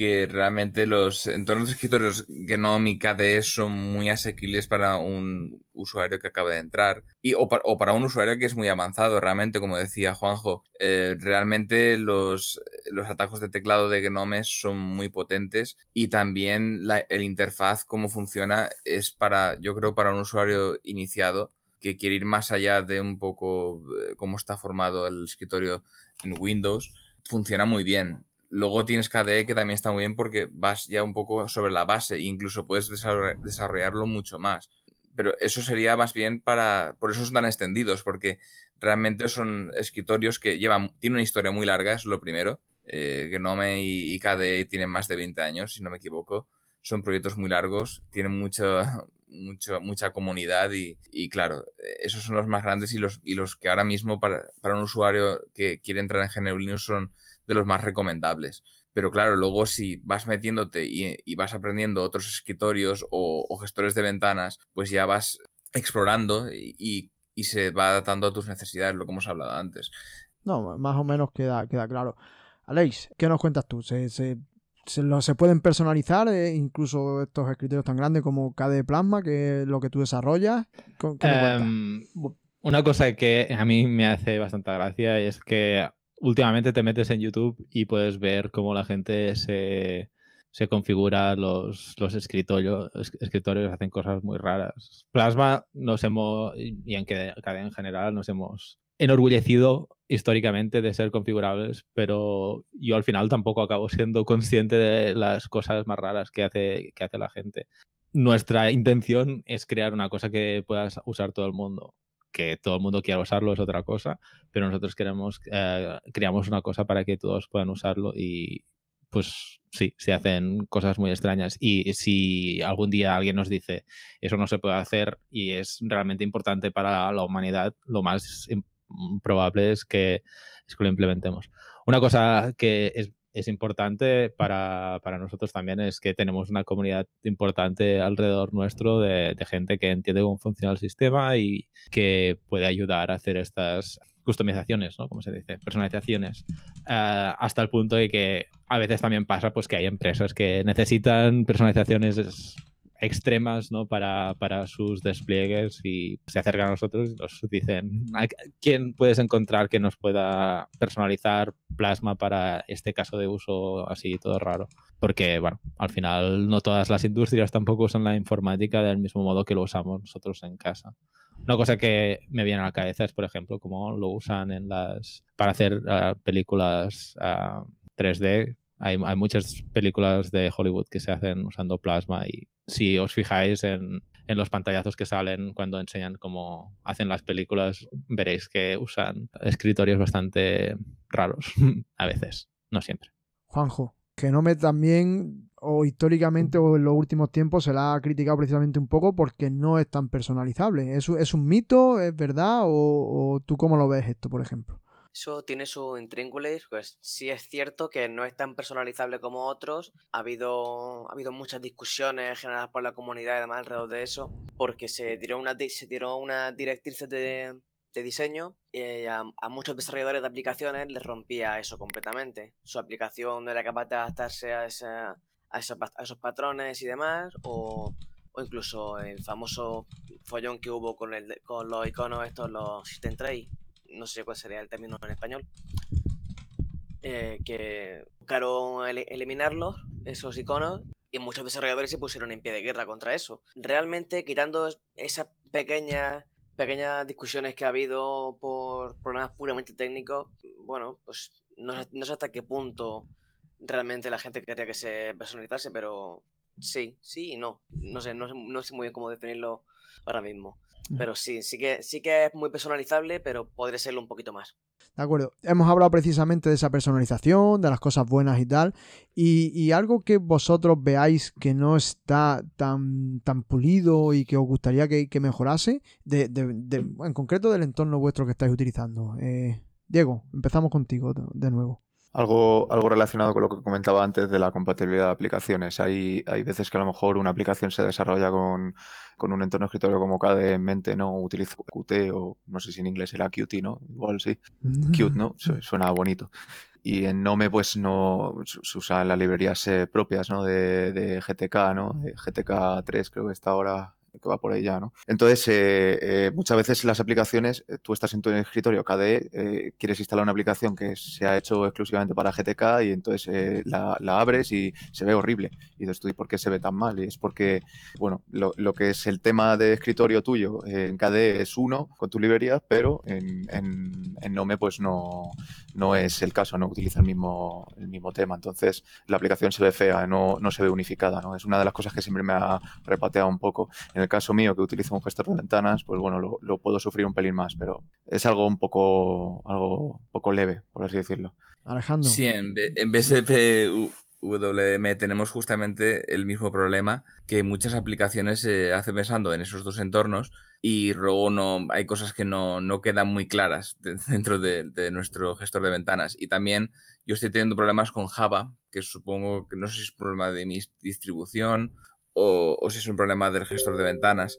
C: que realmente los entornos de escritorios Gnome y KDE son muy asequibles para un usuario que acaba de entrar y, o, para, un usuario que es muy avanzado. Realmente, como decía Juanjo, eh, realmente los, los atajos de teclado de Gnome son muy potentes y también la, el interfaz, cómo funciona, es para, yo creo, para un usuario iniciado que quiere ir más allá de un poco eh, cómo está formado el escritorio en Windows, funciona muy bien Luego tienes KDE que también está muy bien porque vas ya un poco sobre la base e incluso puedes desarrollarlo mucho más. Pero eso sería más bien para... Por eso son tan extendidos, porque realmente son escritorios que llevan... Tienen una historia muy larga, es lo primero. Eh, Gnome y, KDE tienen más de 20 años, si no me equivoco. Son proyectos muy largos, tienen mucha, mucho, mucha comunidad y, claro, esos son los más grandes y los, y los que ahora mismo para, para un usuario que quiere entrar en GNU Linux son de los más recomendables. Pero claro, luego si vas metiéndote y, vas aprendiendo otros escritorios o, gestores de ventanas, pues ya vas explorando y, se va adaptando a tus necesidades, lo que hemos hablado antes.
A: No, más o menos queda, queda claro. Aleix, ¿qué nos cuentas tú? ¿Se, se, se, pueden personalizar eh, incluso estos escritorios tan grandes como KDE Plasma, que es lo que tú desarrollas?
D: Em, una cosa que a mí me hace bastante gracia es que últimamente te metes en YouTube y puedes ver cómo la gente se, configura los, los escritorios, escritorios, hacen cosas muy raras. Plasma nos hemos, y en cadena en general, nos hemos enorgullecido históricamente de ser configurables, pero yo al final tampoco acabo siendo consciente de las cosas más raras que hace, que hace la gente. Nuestra intención es crear una cosa que puedas usar todo el mundo que todo el mundo quiera usarlo es otra cosa, pero nosotros queremos, eh, creamos una cosa para que todos puedan usarlo y pues sí, se hacen cosas muy extrañas. Y si algún día alguien nos dice eso no se puede hacer y es realmente importante para la humanidad, lo más probable es que, es que lo implementemos. Una cosa que es es importante para, nosotros también es que tenemos una comunidad importante alrededor nuestro de, gente que entiende cómo funciona el sistema y que puede ayudar a hacer estas customizaciones, ¿no? Como se dice, personalizaciones, eh, hasta el punto de que a veces también pasa pues que hay empresas que necesitan personalizaciones extremas ¿no? para, para, sus despliegues y se acercan a nosotros y nos dicen quién puedes encontrar que nos pueda personalizar plasma para este caso de uso así todo raro. Porque, bueno, al final no todas las industrias tampoco usan la informática del mismo modo que lo usamos nosotros en casa. Una cosa que me viene a la cabeza es, por ejemplo, cómo lo usan en las para hacer uh, películas uh, ah, 3D. Hay, muchas películas de Hollywood que se hacen usando plasma y si os fijáis en, en los pantallazos que salen cuando enseñan cómo hacen las películas, veréis que usan escritorios bastante raros a veces, no siempre.
A: Juanjo, que no me también o históricamente o en los últimos tiempos se la ha criticado precisamente un poco porque no es tan personalizable. ¿Es, es un mito? ¿Es verdad? O, ¿O, tú cómo lo ves esto, por ejemplo?
E: Eso tiene su intríngulis, pues sí es cierto que no es tan personalizable como otros. Ha habido, ha habido muchas discusiones generadas por la comunidad y demás alrededor de eso, porque se tiró una, se tiró una directriz de, de diseño y a, muchos desarrolladores de aplicaciones les rompía eso completamente. Su aplicación no era capaz de adaptarse a, esa, esos, a esos patrones y demás, o, o, incluso el famoso follón que hubo con, el, con los iconos estos, los system tray, no sé cuál sería el término en español, eh, que buscaron el, eliminarlos, esos iconos, y muchos desarrolladores se pusieron en pie de guerra contra eso. Realmente, quitando esas pequeñas pequeñas discusiones que ha habido por problemas puramente técnicos, bueno, pues no, no sé hasta qué punto realmente la gente quería que se personalizase, pero sí, sí y no. No sé, no, no sé muy bien cómo definirlo ahora mismo. Pero sí, sí que, sí que es muy personalizable, pero podría serlo un poquito más.
A: De acuerdo. Hemos hablado precisamente de esa personalización, de las cosas buenas y tal. Y, y, algo que vosotros veáis que no está tan, tan pulido y que os gustaría que, que mejorase, de, de, de, en concreto del entorno vuestro que estáis utilizando. Eh, Diego, empezamos contigo de nuevo.
B: Algo, algo relacionado con lo que comentaba antes de la compatibilidad de aplicaciones. Hay, hay veces que a lo mejor una aplicación se desarrolla con, con un entorno escritorio como KDE en mente, ¿no? Utilizo Qt o no sé si en inglés era Qt, ¿no? Igual sí. Qt, ¿no? Suena bonito. Y en Nome, pues no se usan las librerías eh, propias, ¿no? De, de GTK, ¿no? De GTK 3 creo que está ahora que va por ahí ya, ¿no? Entonces, eh, eh, muchas veces las aplicaciones, eh, tú estás en tu escritorio KDE, quieres instalar una aplicación que se ha hecho exclusivamente para GTK y entonces la, abres y se ve horrible. Y dices tú, ¿y por qué se ve tan mal? Y es porque, bueno, lo, que es el tema de escritorio tuyo en KDE es uno con tu librería, pero en, en, en, Nome pues no, no es el caso, no utiliza el mismo, el mismo tema. Entonces, la aplicación se ve fea, no, no se ve unificada, ¿no? Es una de las cosas que siempre me ha repateado un poco. El caso mío, que utilizo un gestor de ventanas, pues bueno, lo, lo, puedo sufrir un pelín más, pero es algo un poco, algo poco leve, por así decirlo.
A: Alejandro.
C: Sí, en, en BSP WM tenemos justamente el mismo problema que muchas aplicaciones se hacen pensando en esos dos entornos y luego no hay cosas que no, no quedan muy claras dentro de, de, nuestro gestor de ventanas. Y también yo estoy teniendo problemas con Java, que supongo que no sé si es problema de mi distribución o, si es un problema del gestor de ventanas,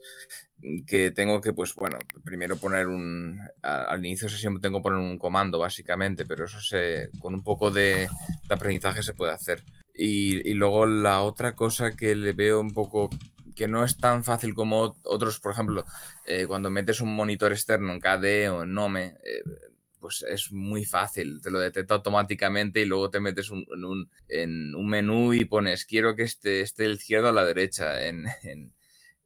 C: que tengo que, pues bueno, primero poner un, al inicio de sesión tengo que poner un comando básicamente, pero eso se, con un poco de, aprendizaje se puede hacer. Y, y, luego la otra cosa que le veo un poco que no es tan fácil como otros, por ejemplo, eh, cuando metes un monitor externo en KDE o en Nome, eh, pues es muy fácil, te lo detecta automáticamente y luego te metes en, un, en, un, menú y pones quiero que esté, esté el izquierdo a la derecha. En, en,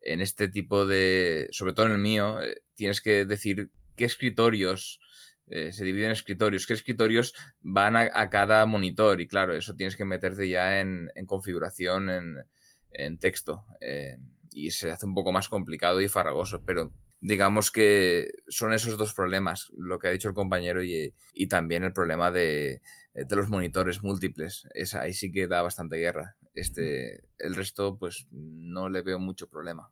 C: en, este tipo de, sobre todo en el mío, eh, tienes que decir qué escritorios eh, se dividen en escritorios, qué escritorios van a, cada monitor y claro, eso tienes que meterte ya en, configuración, en, texto. Eh, y se hace un poco más complicado y farragoso, pero digamos que son esos dos problemas, lo que ha dicho el compañero y, y también el problema de, de, los monitores múltiples. Es, ahí sí que da bastante guerra. Este, el resto, pues no le veo mucho problema.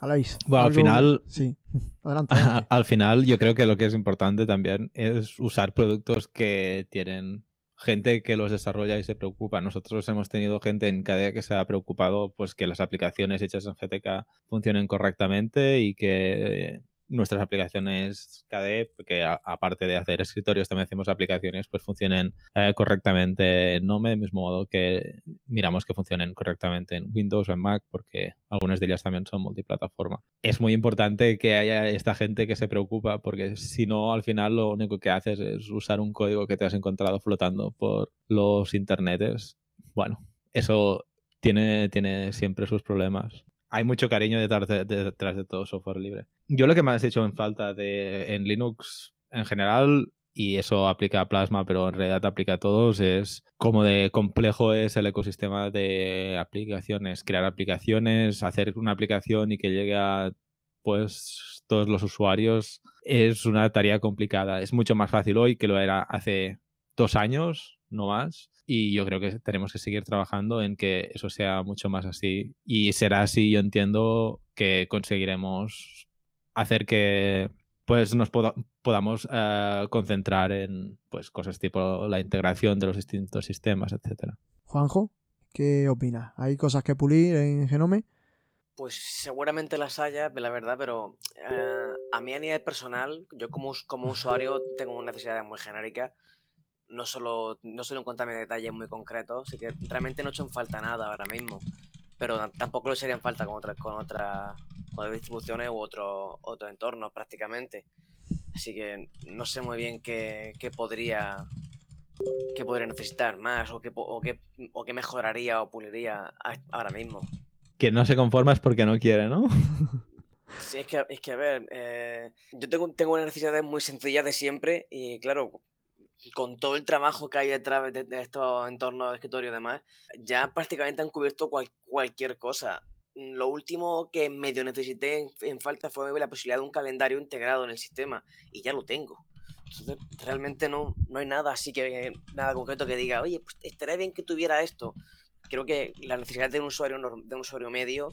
A: Aleix,
D: bueno, al final,
A: sí. adelante, adelante.
D: al final, yo creo que lo que es importante también es usar productos que tienen gente que los desarrolla y se preocupa. Nosotros hemos tenido gente en KDE que se ha preocupado pues que las aplicaciones hechas en GTK funcionen correctamente y que nuestras aplicaciones KDE, que aparte de hacer escritorios, también hacemos aplicaciones, pues funcionen eh, correctamente en Nome, del mismo modo que miramos que funcionen correctamente en Windows o en Mac, porque algunas de ellas también son multiplataforma. Es muy importante que haya esta gente que se preocupa, porque si no, al final lo único que haces es usar un código que te has encontrado flotando por los internetes. Bueno, eso tiene, tiene siempre sus problemas hay mucho cariño detrás de, todo software libre. Yo lo que más he hecho en falta de, en Linux en general, y eso aplica a Plasma, pero en realidad aplica a todos, es cómo de complejo es el ecosistema de aplicaciones, crear aplicaciones, hacer una aplicación y que llegue a pues todos los usuarios es una tarea complicada. Es mucho más fácil hoy que lo era hace dos años, no más. Y yo creo que tenemos que seguir trabajando en que eso sea mucho más así. Y será así, yo entiendo, que conseguiremos hacer que pues nos podamos eh, concentrar en pues cosas tipo la integración de los distintos sistemas, etcétera.
A: Juanjo, ¿qué opinas? ¿Hay cosas que pulir en Genome?
E: Pues seguramente las haya, la verdad, pero eh, a mí a nivel personal, yo como, como usuario tengo una necesidad muy genérica no solo, no solo encontrarme detalles muy concretos, así que realmente no he hecho en falta nada ahora mismo. Pero tampoco lo sería en falta con otras con otras distribuciones u otros otro entornos prácticamente. Así que no sé muy bien qué, qué podría qué podría necesitar más o qué, o qué, o qué mejoraría o puliría ahora mismo.
D: Que no se conforma es porque no quiere, ¿no?
E: Sí, es que, es que a ver, eh, yo tengo, tengo una necesidad muy sencilla de siempre y claro, con todo el trabajo que hay detrás de, estos entornos de escritorio y demás, ya prácticamente han cubierto cualquier cosa. Lo último que medio necesité en, falta fue la posibilidad de un calendario integrado en el sistema y ya lo tengo. Entonces, realmente no, no hay nada así que nada concreto que diga, oye, pues estaría bien que tuviera esto. Creo que las necesidades de un usuario, de un usuario medio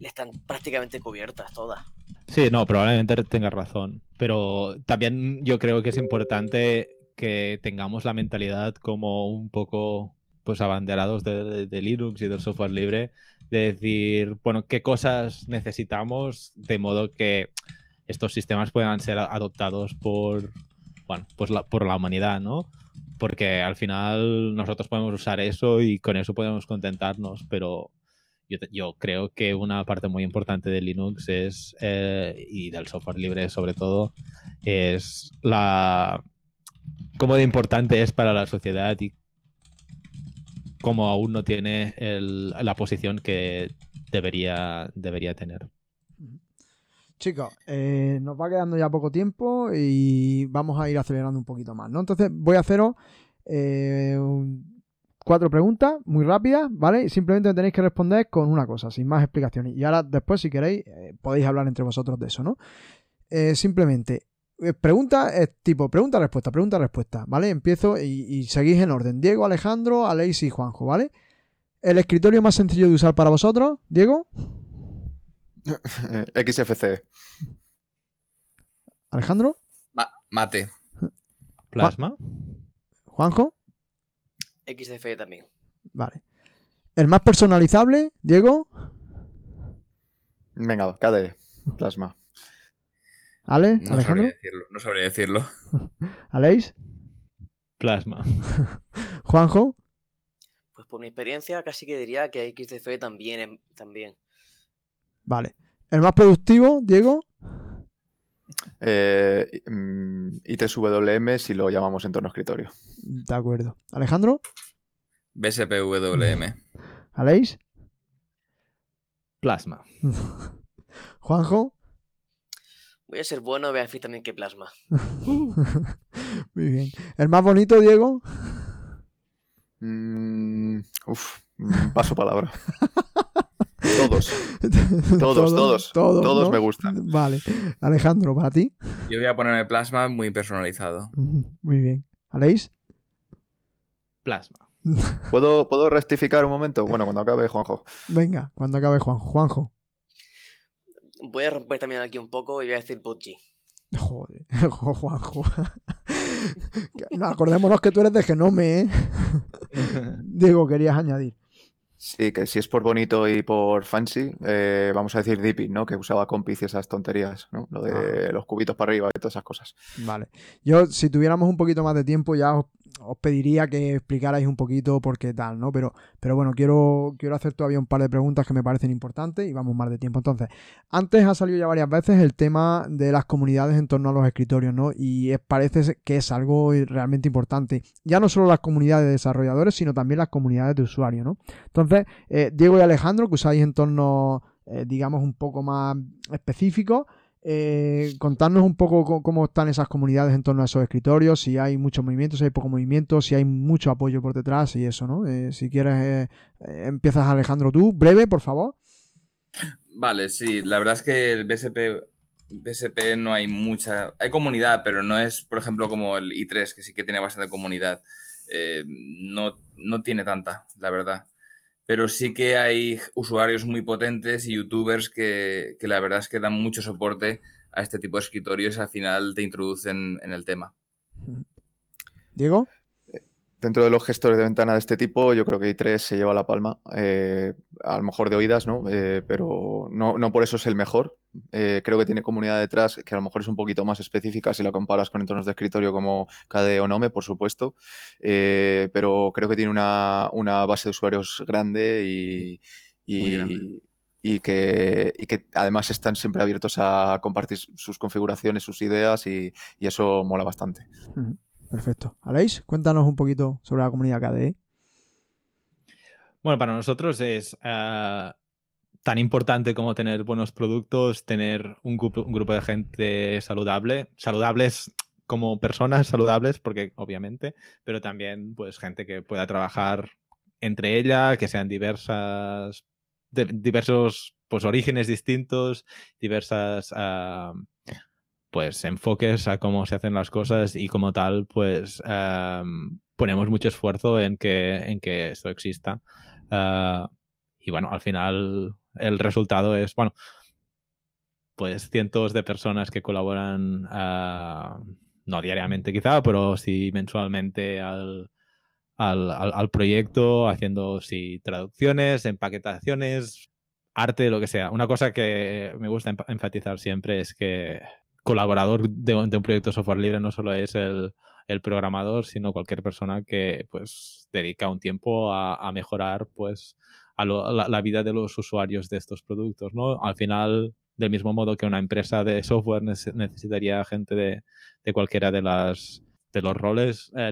E: están prácticamente cubiertas todas.
D: Sí, no, probablemente tengas razón. Pero también yo creo que es importante que tengamos la mentalidad como un poco pues abanderados de, Linux y del software libre, de decir, bueno, qué cosas necesitamos de modo que estos sistemas puedan ser adoptados por, bueno, pues por la humanidad, ¿no? Porque al final nosotros podemos usar eso y con eso podemos contentarnos, pero yo, creo que una parte muy importante de Linux es, eh, y del software libre sobre todo, es la, cómo de importante es para la sociedad y cómo aún no tiene la posición que debería, debería tener.
A: Chicos, eh, nos va quedando ya poco tiempo y vamos a ir acelerando un poquito más, ¿no? Entonces voy a haceros eh, cuatro preguntas muy rápidas, ¿vale? Simplemente tenéis que responder con una cosa, sin más explicaciones. Y ahora después, si queréis, eh, podéis hablar entre vosotros de eso, ¿no? simplemente, pregunta es tipo pregunta-respuesta, pregunta-respuesta, ¿vale? Empiezo y, seguís en orden. Diego, Alejandro, Aleix y Juanjo, ¿vale? ¿El escritorio más sencillo de usar para vosotros, Diego?
B: XFC.
A: ¿Alejandro?
C: mate.
D: ¿Plasma?
A: ¿Juanjo?
E: XFE también.
A: Vale. ¿El más personalizable, Diego?
B: Venga, KDE. Plasma.
A: ¿Ale?
C: No
A: ¿Alejandro?
C: decirlo, no sabría decirlo.
A: ¿Aleix?
D: Plasma.
A: ¿Juanjo?
E: Pues por mi experiencia casi que diría que XDF también, también.
A: Vale. ¿El más productivo, Diego?
B: Eh, mm, ITSWM si lo llamamos entorno escritorio.
A: De acuerdo. ¿Alejandro?
C: BSPWM.
A: ¿Aleix?
D: Plasma.
A: ¿Juanjo?
E: Voy a ser bueno, voy a decir también que plasma.
A: Muy bien. ¿El más bonito, Diego?
B: Mm, uf, mm, paso palabra. todos. Todos, todos. Todos, me gustan.
A: Vale. Alejandro, ¿para ti?
C: Yo voy a ponerme plasma muy personalizado.
A: Muy bien. ¿Aleix?
D: Plasma.
B: ¿Puedo, ¿Puedo rectificar un momento? Bueno, cuando acabe Juanjo.
A: Venga, cuando acabe Juanjo. Juanjo.
E: Voy a romper también aquí un poco y voy a decir PUBG.
A: Joder, Juanjo. no, acordémonos que tú eres de Genome, ¿eh? Diego, querías añadir.
B: Sí, que si es por bonito y por fancy, eh, vamos a decir Dipping, ¿no? Que usaba compis y esas tonterías, ¿no? Lo de los cubitos para arriba y todas esas cosas.
A: Vale. Yo, si tuviéramos un poquito más de tiempo, ya os, os pediría que explicarais un poquito por qué tal, ¿no? Pero, pero bueno, quiero, quiero hacer todavía un par de preguntas que me parecen importantes y vamos más de tiempo. Entonces, antes ha salido ya varias veces el tema de las comunidades en torno a los escritorios, ¿no? Y parece que es algo realmente importante. Ya no solo las comunidades de desarrolladores, sino también las comunidades de usuarios, ¿no? Entonces, eh, Diego y Alejandro, que usáis entornos, eh, digamos, un poco más específicos, eh, contarnos un poco co- cómo están esas comunidades en torno a esos escritorios, si hay mucho movimiento, si hay poco movimiento, si hay mucho apoyo por detrás y eso, ¿no? Eh, si quieres, eh, eh, empiezas Alejandro tú, breve, por favor.
C: Vale, sí, la verdad es que el BSP, BSP no hay mucha, hay comunidad, pero no es, por ejemplo, como el i3, que sí que tiene bastante comunidad. No, no tiene tanta, la verdad. Pero sí que hay usuarios muy potentes y youtubers que, que la verdad es que dan mucho soporte a este tipo de escritorios y al final te introducen en el tema.
A: Diego.
B: Dentro de los gestores de ventana de este tipo, yo creo que i3 se lleva la palma, eh, a lo mejor de oídas, ¿no? Eh, pero no, no por eso es el mejor. Eh, creo que tiene comunidad detrás que a lo mejor es un poquito más específica si la comparas con entornos de escritorio como KDE o Nome, por supuesto. Eh, pero creo que tiene una, una base de usuarios grande y, y-
C: Muy grande.
B: y que, y que además están siempre abiertos a compartir sus configuraciones, sus ideas y, y eso mola bastante.
A: Perfecto. Aleix, cuéntanos un poquito sobre la comunidad KDE.
D: Bueno, para nosotros es ah, tan importante como tener buenos productos, tener un grupo, un grupo de gente saludable, saludables como personas saludables, porque obviamente, pero también pues gente que pueda trabajar entre ella, que sean diversas, diversos pues orígenes distintos, diversas ah, pues enfoques a cómo se hacen las cosas y como tal pues am, ponemos mucho esfuerzo en que, en que esto exista. Ah, y bueno, al final el resultado es, bueno, pues cientos de personas que colaboran, ah, no diariamente quizá, pero sí mensualmente al, al, al- al proyecto, haciendo sí, traducciones, empaquetaciones, arte, lo que sea. Una cosa que me gusta enfatizar siempre es que colaborador de, un- proyecto de software libre no solo es el, el programador, sino cualquier persona que pues dedica un tiempo a, mejorar pues a lo- la, vida de los usuarios de estos productos, ¿no? Al final, del mismo modo que una empresa de software nece- necesitaría gente de, de cualquiera de las de los roles eh,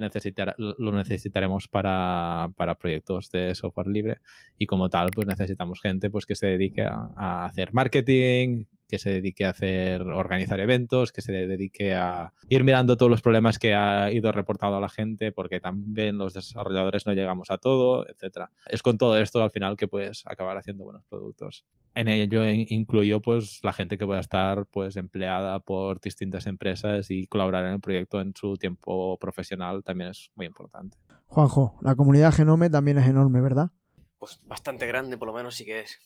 D: lo necesitaremos para, para proyectos de software libre y como tal pues necesitamos gente pues que se dedique a hacer marketing que se dedique a hacer organizar eventos que se dedique a ir mirando todos los problemas que ha ido reportado a la gente porque también los desarrolladores no llegamos a todo etcétera es con todo esto al final que puedes acabar haciendo buenos productos en ello in- incluyo pues la gente que pueda estar pues empleada por distintas empresas y colaborar en el proyecto en su tiempo profesional también es muy importante
A: Juanjo, la comunidad Genome también es enorme, ¿verdad?
E: Pues bastante grande, por lo menos sí que es.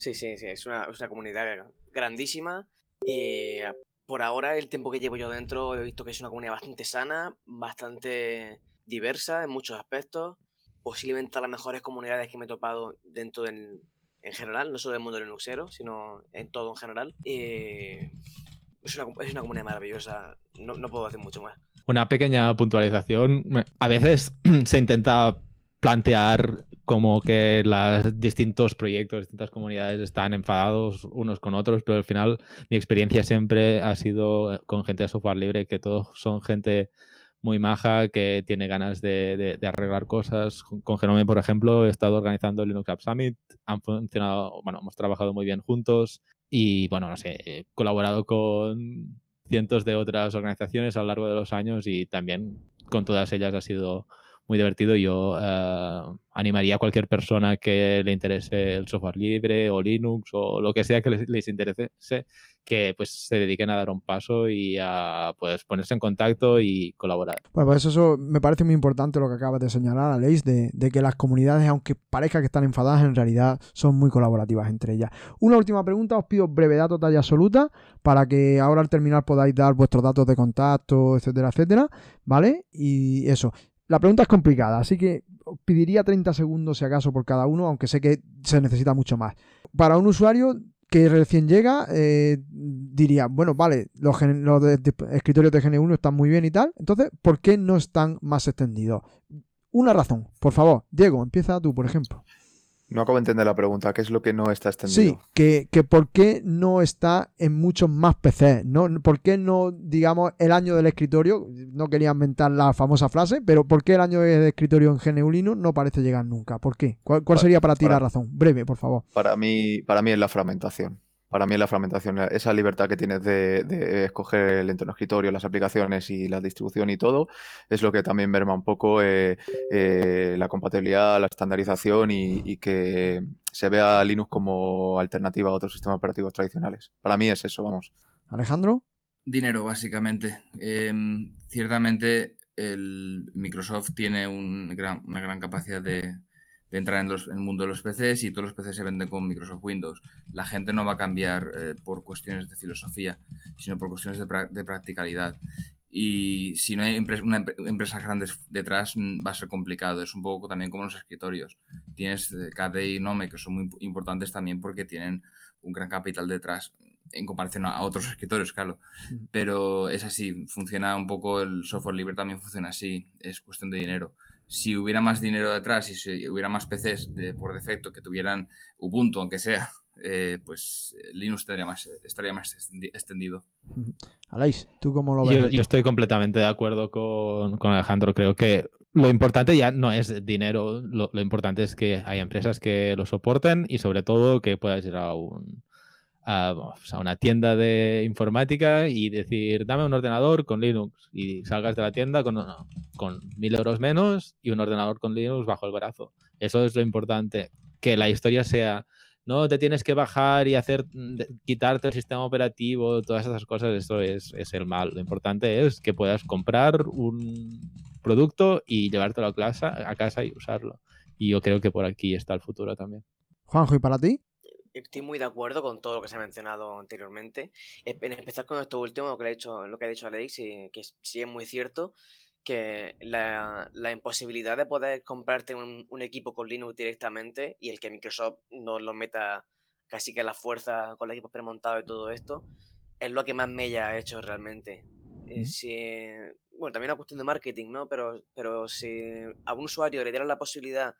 E: Sí, sí, sí, es una, es una comunidad grandísima. Eh, por ahora, el tiempo que llevo yo dentro, he visto que es una comunidad bastante sana, bastante diversa en muchos aspectos. Posiblemente las mejores comunidades que me he topado dentro del, en general, no solo del mundo linuxero, sino en todo en general. Y es una, es una comunidad maravillosa, no, no puedo decir mucho más.
D: Una pequeña puntualización. A veces se intenta plantear como que los distintos proyectos, distintas comunidades están enfadados unos con otros, pero al final mi experiencia siempre ha sido eh, con gente de software libre, que todos son gente muy maja, que tiene ganas de, de- de arreglar cosas. Con- Genome, por ejemplo, he estado organizando el Linux App Summit, han funcionado, bueno, hemos trabajado muy bien juntos y, bueno, no sé, he colaborado con cientos de otras organizaciones a lo largo de los años y también con todas ellas ha sido muy divertido. Yo eh, animaría a cualquier persona que le interese el software libre o Linux o lo que sea que les, interese que pues se dediquen a dar un paso y a pues ponerse en contacto y colaborar.
A: Bueno, pues eso me parece muy importante lo que acabas de señalar, Aleix, de, de que las comunidades, aunque parezca que están enfadadas, en realidad son muy colaborativas entre ellas. Una última pregunta, os pido brevedad total y absoluta para que ahora al terminar podáis dar vuestros datos de contacto, etcétera, etcétera, ¿vale? Y eso. La pregunta es complicada, así que pediría 30 segundos si acaso por cada uno, aunque sé que se necesita mucho más. Para un usuario que recién llega, eh, diría, bueno, vale, los, escritorios de GN1 están muy bien y tal, entonces, ¿por qué no están más extendidos? Una razón, por favor. Diego, empieza tú, por ejemplo.
B: No acabo de entender la pregunta. ¿Qué es lo que no está extendido?
A: Sí, que, que por qué no está en muchos más PCs. ¿no? ¿Por qué no, digamos, el año del escritorio? No quería inventar la famosa frase, pero ¿por qué el año del escritorio en GNU Linux no parece llegar nunca? ¿Por qué? ¿Cuál, sería para ti la razón? Breve, por favor.
B: Para mí, para mí es la fragmentación para mí la fragmentación, esa libertad que tienes de, escoger el entorno escritorio, las aplicaciones y la distribución y todo, es lo que también merma un poco eh, eh, la compatibilidad, la estandarización y, que se vea Linux como alternativa a otros sistemas operativos tradicionales. Para mí es eso, vamos.
A: Alejandro.
C: Dinero, básicamente. Em, ciertamente el Microsoft tiene una gran capacidad de, de entrar en, el mundo de los PCs y todos los PCs se venden con Microsoft Windows. La gente no va a cambiar eh, por cuestiones de filosofía, sino por cuestiones de, practicalidad. Y si no hay una empresas grandes detrás, va a ser complicado. Es un poco también como los escritorios. Tienes eh, KDE y Nome, que son muy importantes también porque tienen un gran capital detrás en comparación a otros escritorios, claro. Pero es así, funciona un poco, el software libre también funciona así, es cuestión de dinero si hubiera más dinero detrás y si hubiera más PCs de, por defecto que tuvieran Ubuntu, aunque sea, eh, pues eh, Linux estaría más, estaría más extendido.
A: Aleix, ¿tú cómo lo ves?
D: Yo, estoy completamente de acuerdo con, Alejandro. Creo que lo importante ya no es dinero, lo, lo, importante es que hay empresas que lo soporten y sobre todo que puedas ir a un, a, una tienda de informática y decir, dame un ordenador con Linux y salgas de la tienda con, con mil euros menos y un ordenador con Linux bajo el brazo. Eso es lo importante, que la historia sea, no te tienes que bajar y hacer, quitarte el sistema operativo, todas esas cosas, eso es, es el mal. Lo importante es que puedas comprar un producto y llevártelo a casa, a casa y usarlo. Y yo creo que por aquí está el futuro también.
A: Juanjo, ¿y para ti?
E: Estoy muy de acuerdo con todo lo que se ha mencionado anteriormente, en especial con esto último, lo que, ha dicho, lo que ha dicho Alex, y que sí es muy cierto, que la, imposibilidad de poder comprarte un, equipo con Linux directamente y el que Microsoft no lo meta casi que a la fuerza con el equipo premontado y todo esto, es lo que más mella ha hecho realmente. Eh, bueno, también una cuestión de marketing, ¿no? Pero, pero si a un usuario le dieran la posibilidad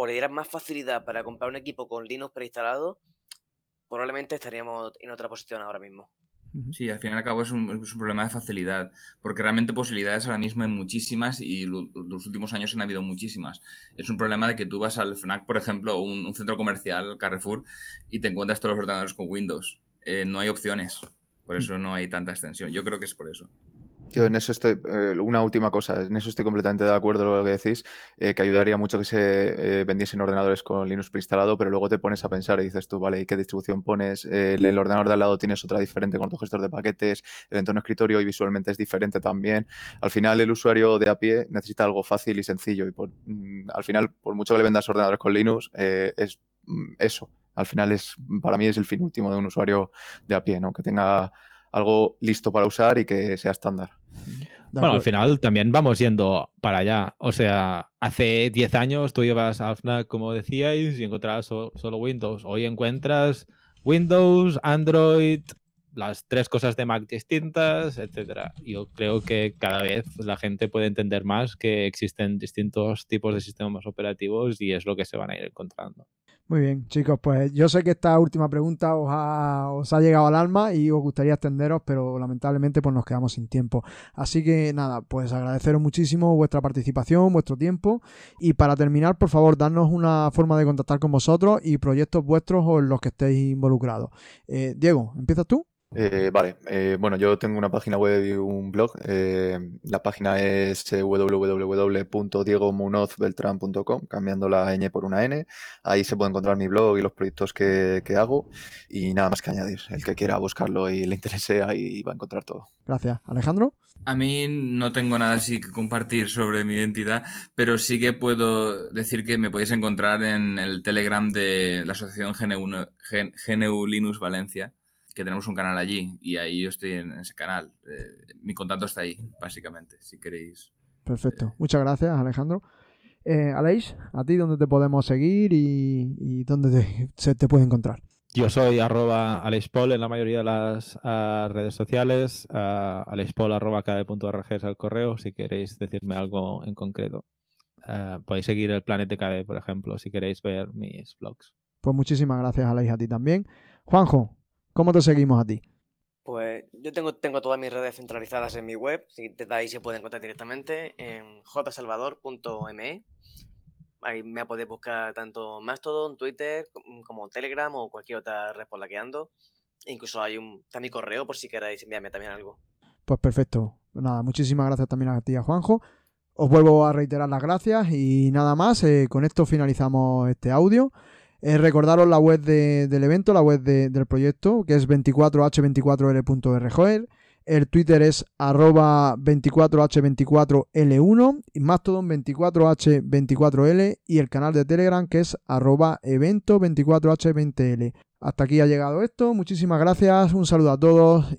E: o le dieran más facilidad para comprar un equipo con Linux preinstalado, probablemente estaríamos en otra posición ahora mismo.
C: Sí, al fin y al cabo es un, problema de facilidad, porque realmente posibilidades ahora mismo hay muchísimas y los últimos años han habido muchísimas. Es un problema de que tú vas al FNAC, por ejemplo, un, un centro comercial, Carrefour, y te encuentras todos los ordenadores con Windows. Eh, no hay opciones, por mm. eso no hay tanta extensión. Yo creo que es por eso.
B: En eso estoy, eh, una última cosa, en eso estoy completamente de acuerdo con lo que decís, eh, que ayudaría mucho que se eh, vendiesen ordenadores con Linux preinstalado, pero luego te pones a pensar y dices tú, vale, ¿y qué distribución pones? el ordenador de al lado tienes otra diferente con tu gestor de paquetes, el entorno escritorio y visualmente es diferente también. Al final el usuario de a pie necesita algo fácil y sencillo y por, mm, al final, por mucho que le vendas ordenadores con Linux, es mm, eso. Al final es, para mí es el fin último de un usuario de a pie, ¿no? Que tenga algo listo para usar y que sea estándar.
D: Bueno, al final también vamos yendo para allá. O sea, hace 10 años tú ibas a FNAC, como decíais, y encontrabas solo Windows. Hoy encuentras Windows, Android, las tres cosas de Mac distintas, etcétera. Yo creo que cada vez la gente puede entender más que existen distintos tipos de sistemas operativos y es lo que se van a ir encontrando.
A: Muy bien, chicos, pues yo sé que esta última pregunta os ha, llegado al alma y os gustaría extenderos, pero lamentablemente pues nos quedamos sin tiempo. Así que nada, pues agradeceros muchísimo vuestra participación, vuestro tiempo y para terminar, por favor, darnos una forma de contactar con vosotros y proyectos vuestros o en los que estéis involucrados. Eh, Diego, ¿empiezas tú?
B: Eh, vale, eh, bueno, yo tengo una página web y un blog. Eh, la página es www.diegomunozbeltran.com, cambiando la ñ por una n. Ahí se puede encontrar mi blog y los proyectos que, hago. Y nada más que añadir. El que quiera buscarlo y le interese, ahí va a encontrar todo.
A: Gracias. Alejandro.
C: A mí no tengo nada así que compartir sobre mi identidad, pero sí que puedo decir que me podéis encontrar en el Telegram de la asociación GNU Linux Valencia que tenemos un canal allí y ahí yo estoy en ese canal. Eh, mi contacto está ahí, básicamente, si queréis.
A: Perfecto. Muchas gracias, Alejandro. Eh, Aleix, ¿a ti dónde te podemos seguir y, y dónde te- se te puede encontrar?
D: Yo soy arroba alexpol en la mayoría de las ah, redes sociales. Uh, alexpol arroba kd.org es el correo si queréis decirme algo en concreto. Ah, podéis seguir el Planete KD, por ejemplo, si queréis ver mis blogs.
A: Pues muchísimas gracias, Aleix, a ti también. Juanjo, ¿cómo te seguimos a ti?
E: Pues yo tengo, tengo todas mis redes centralizadas en mi web, si desde ahí se pueden encontrar directamente en jsalvador.me. Ahí me podéis buscar tanto Mastodon, Twitter, com- como Telegram o cualquier otra red por la que ando. E incluso hay un, está mi correo por si queréis enviarme también algo.
A: Pues perfecto. Nada, muchísimas gracias también a ti, a Juanjo. Os vuelvo a reiterar las gracias y nada más. eh, con esto finalizamos este audio. Eh, recordaros la web de- del evento, la web de- del proyecto, que es 24h24l.rjoel. El Twitter es arroba 24h24l1 y Mastodon 24h24l y el canal de Telegram que es arroba evento 24h20l. Hasta aquí ha llegado esto. Muchísimas gracias. Un saludo a todos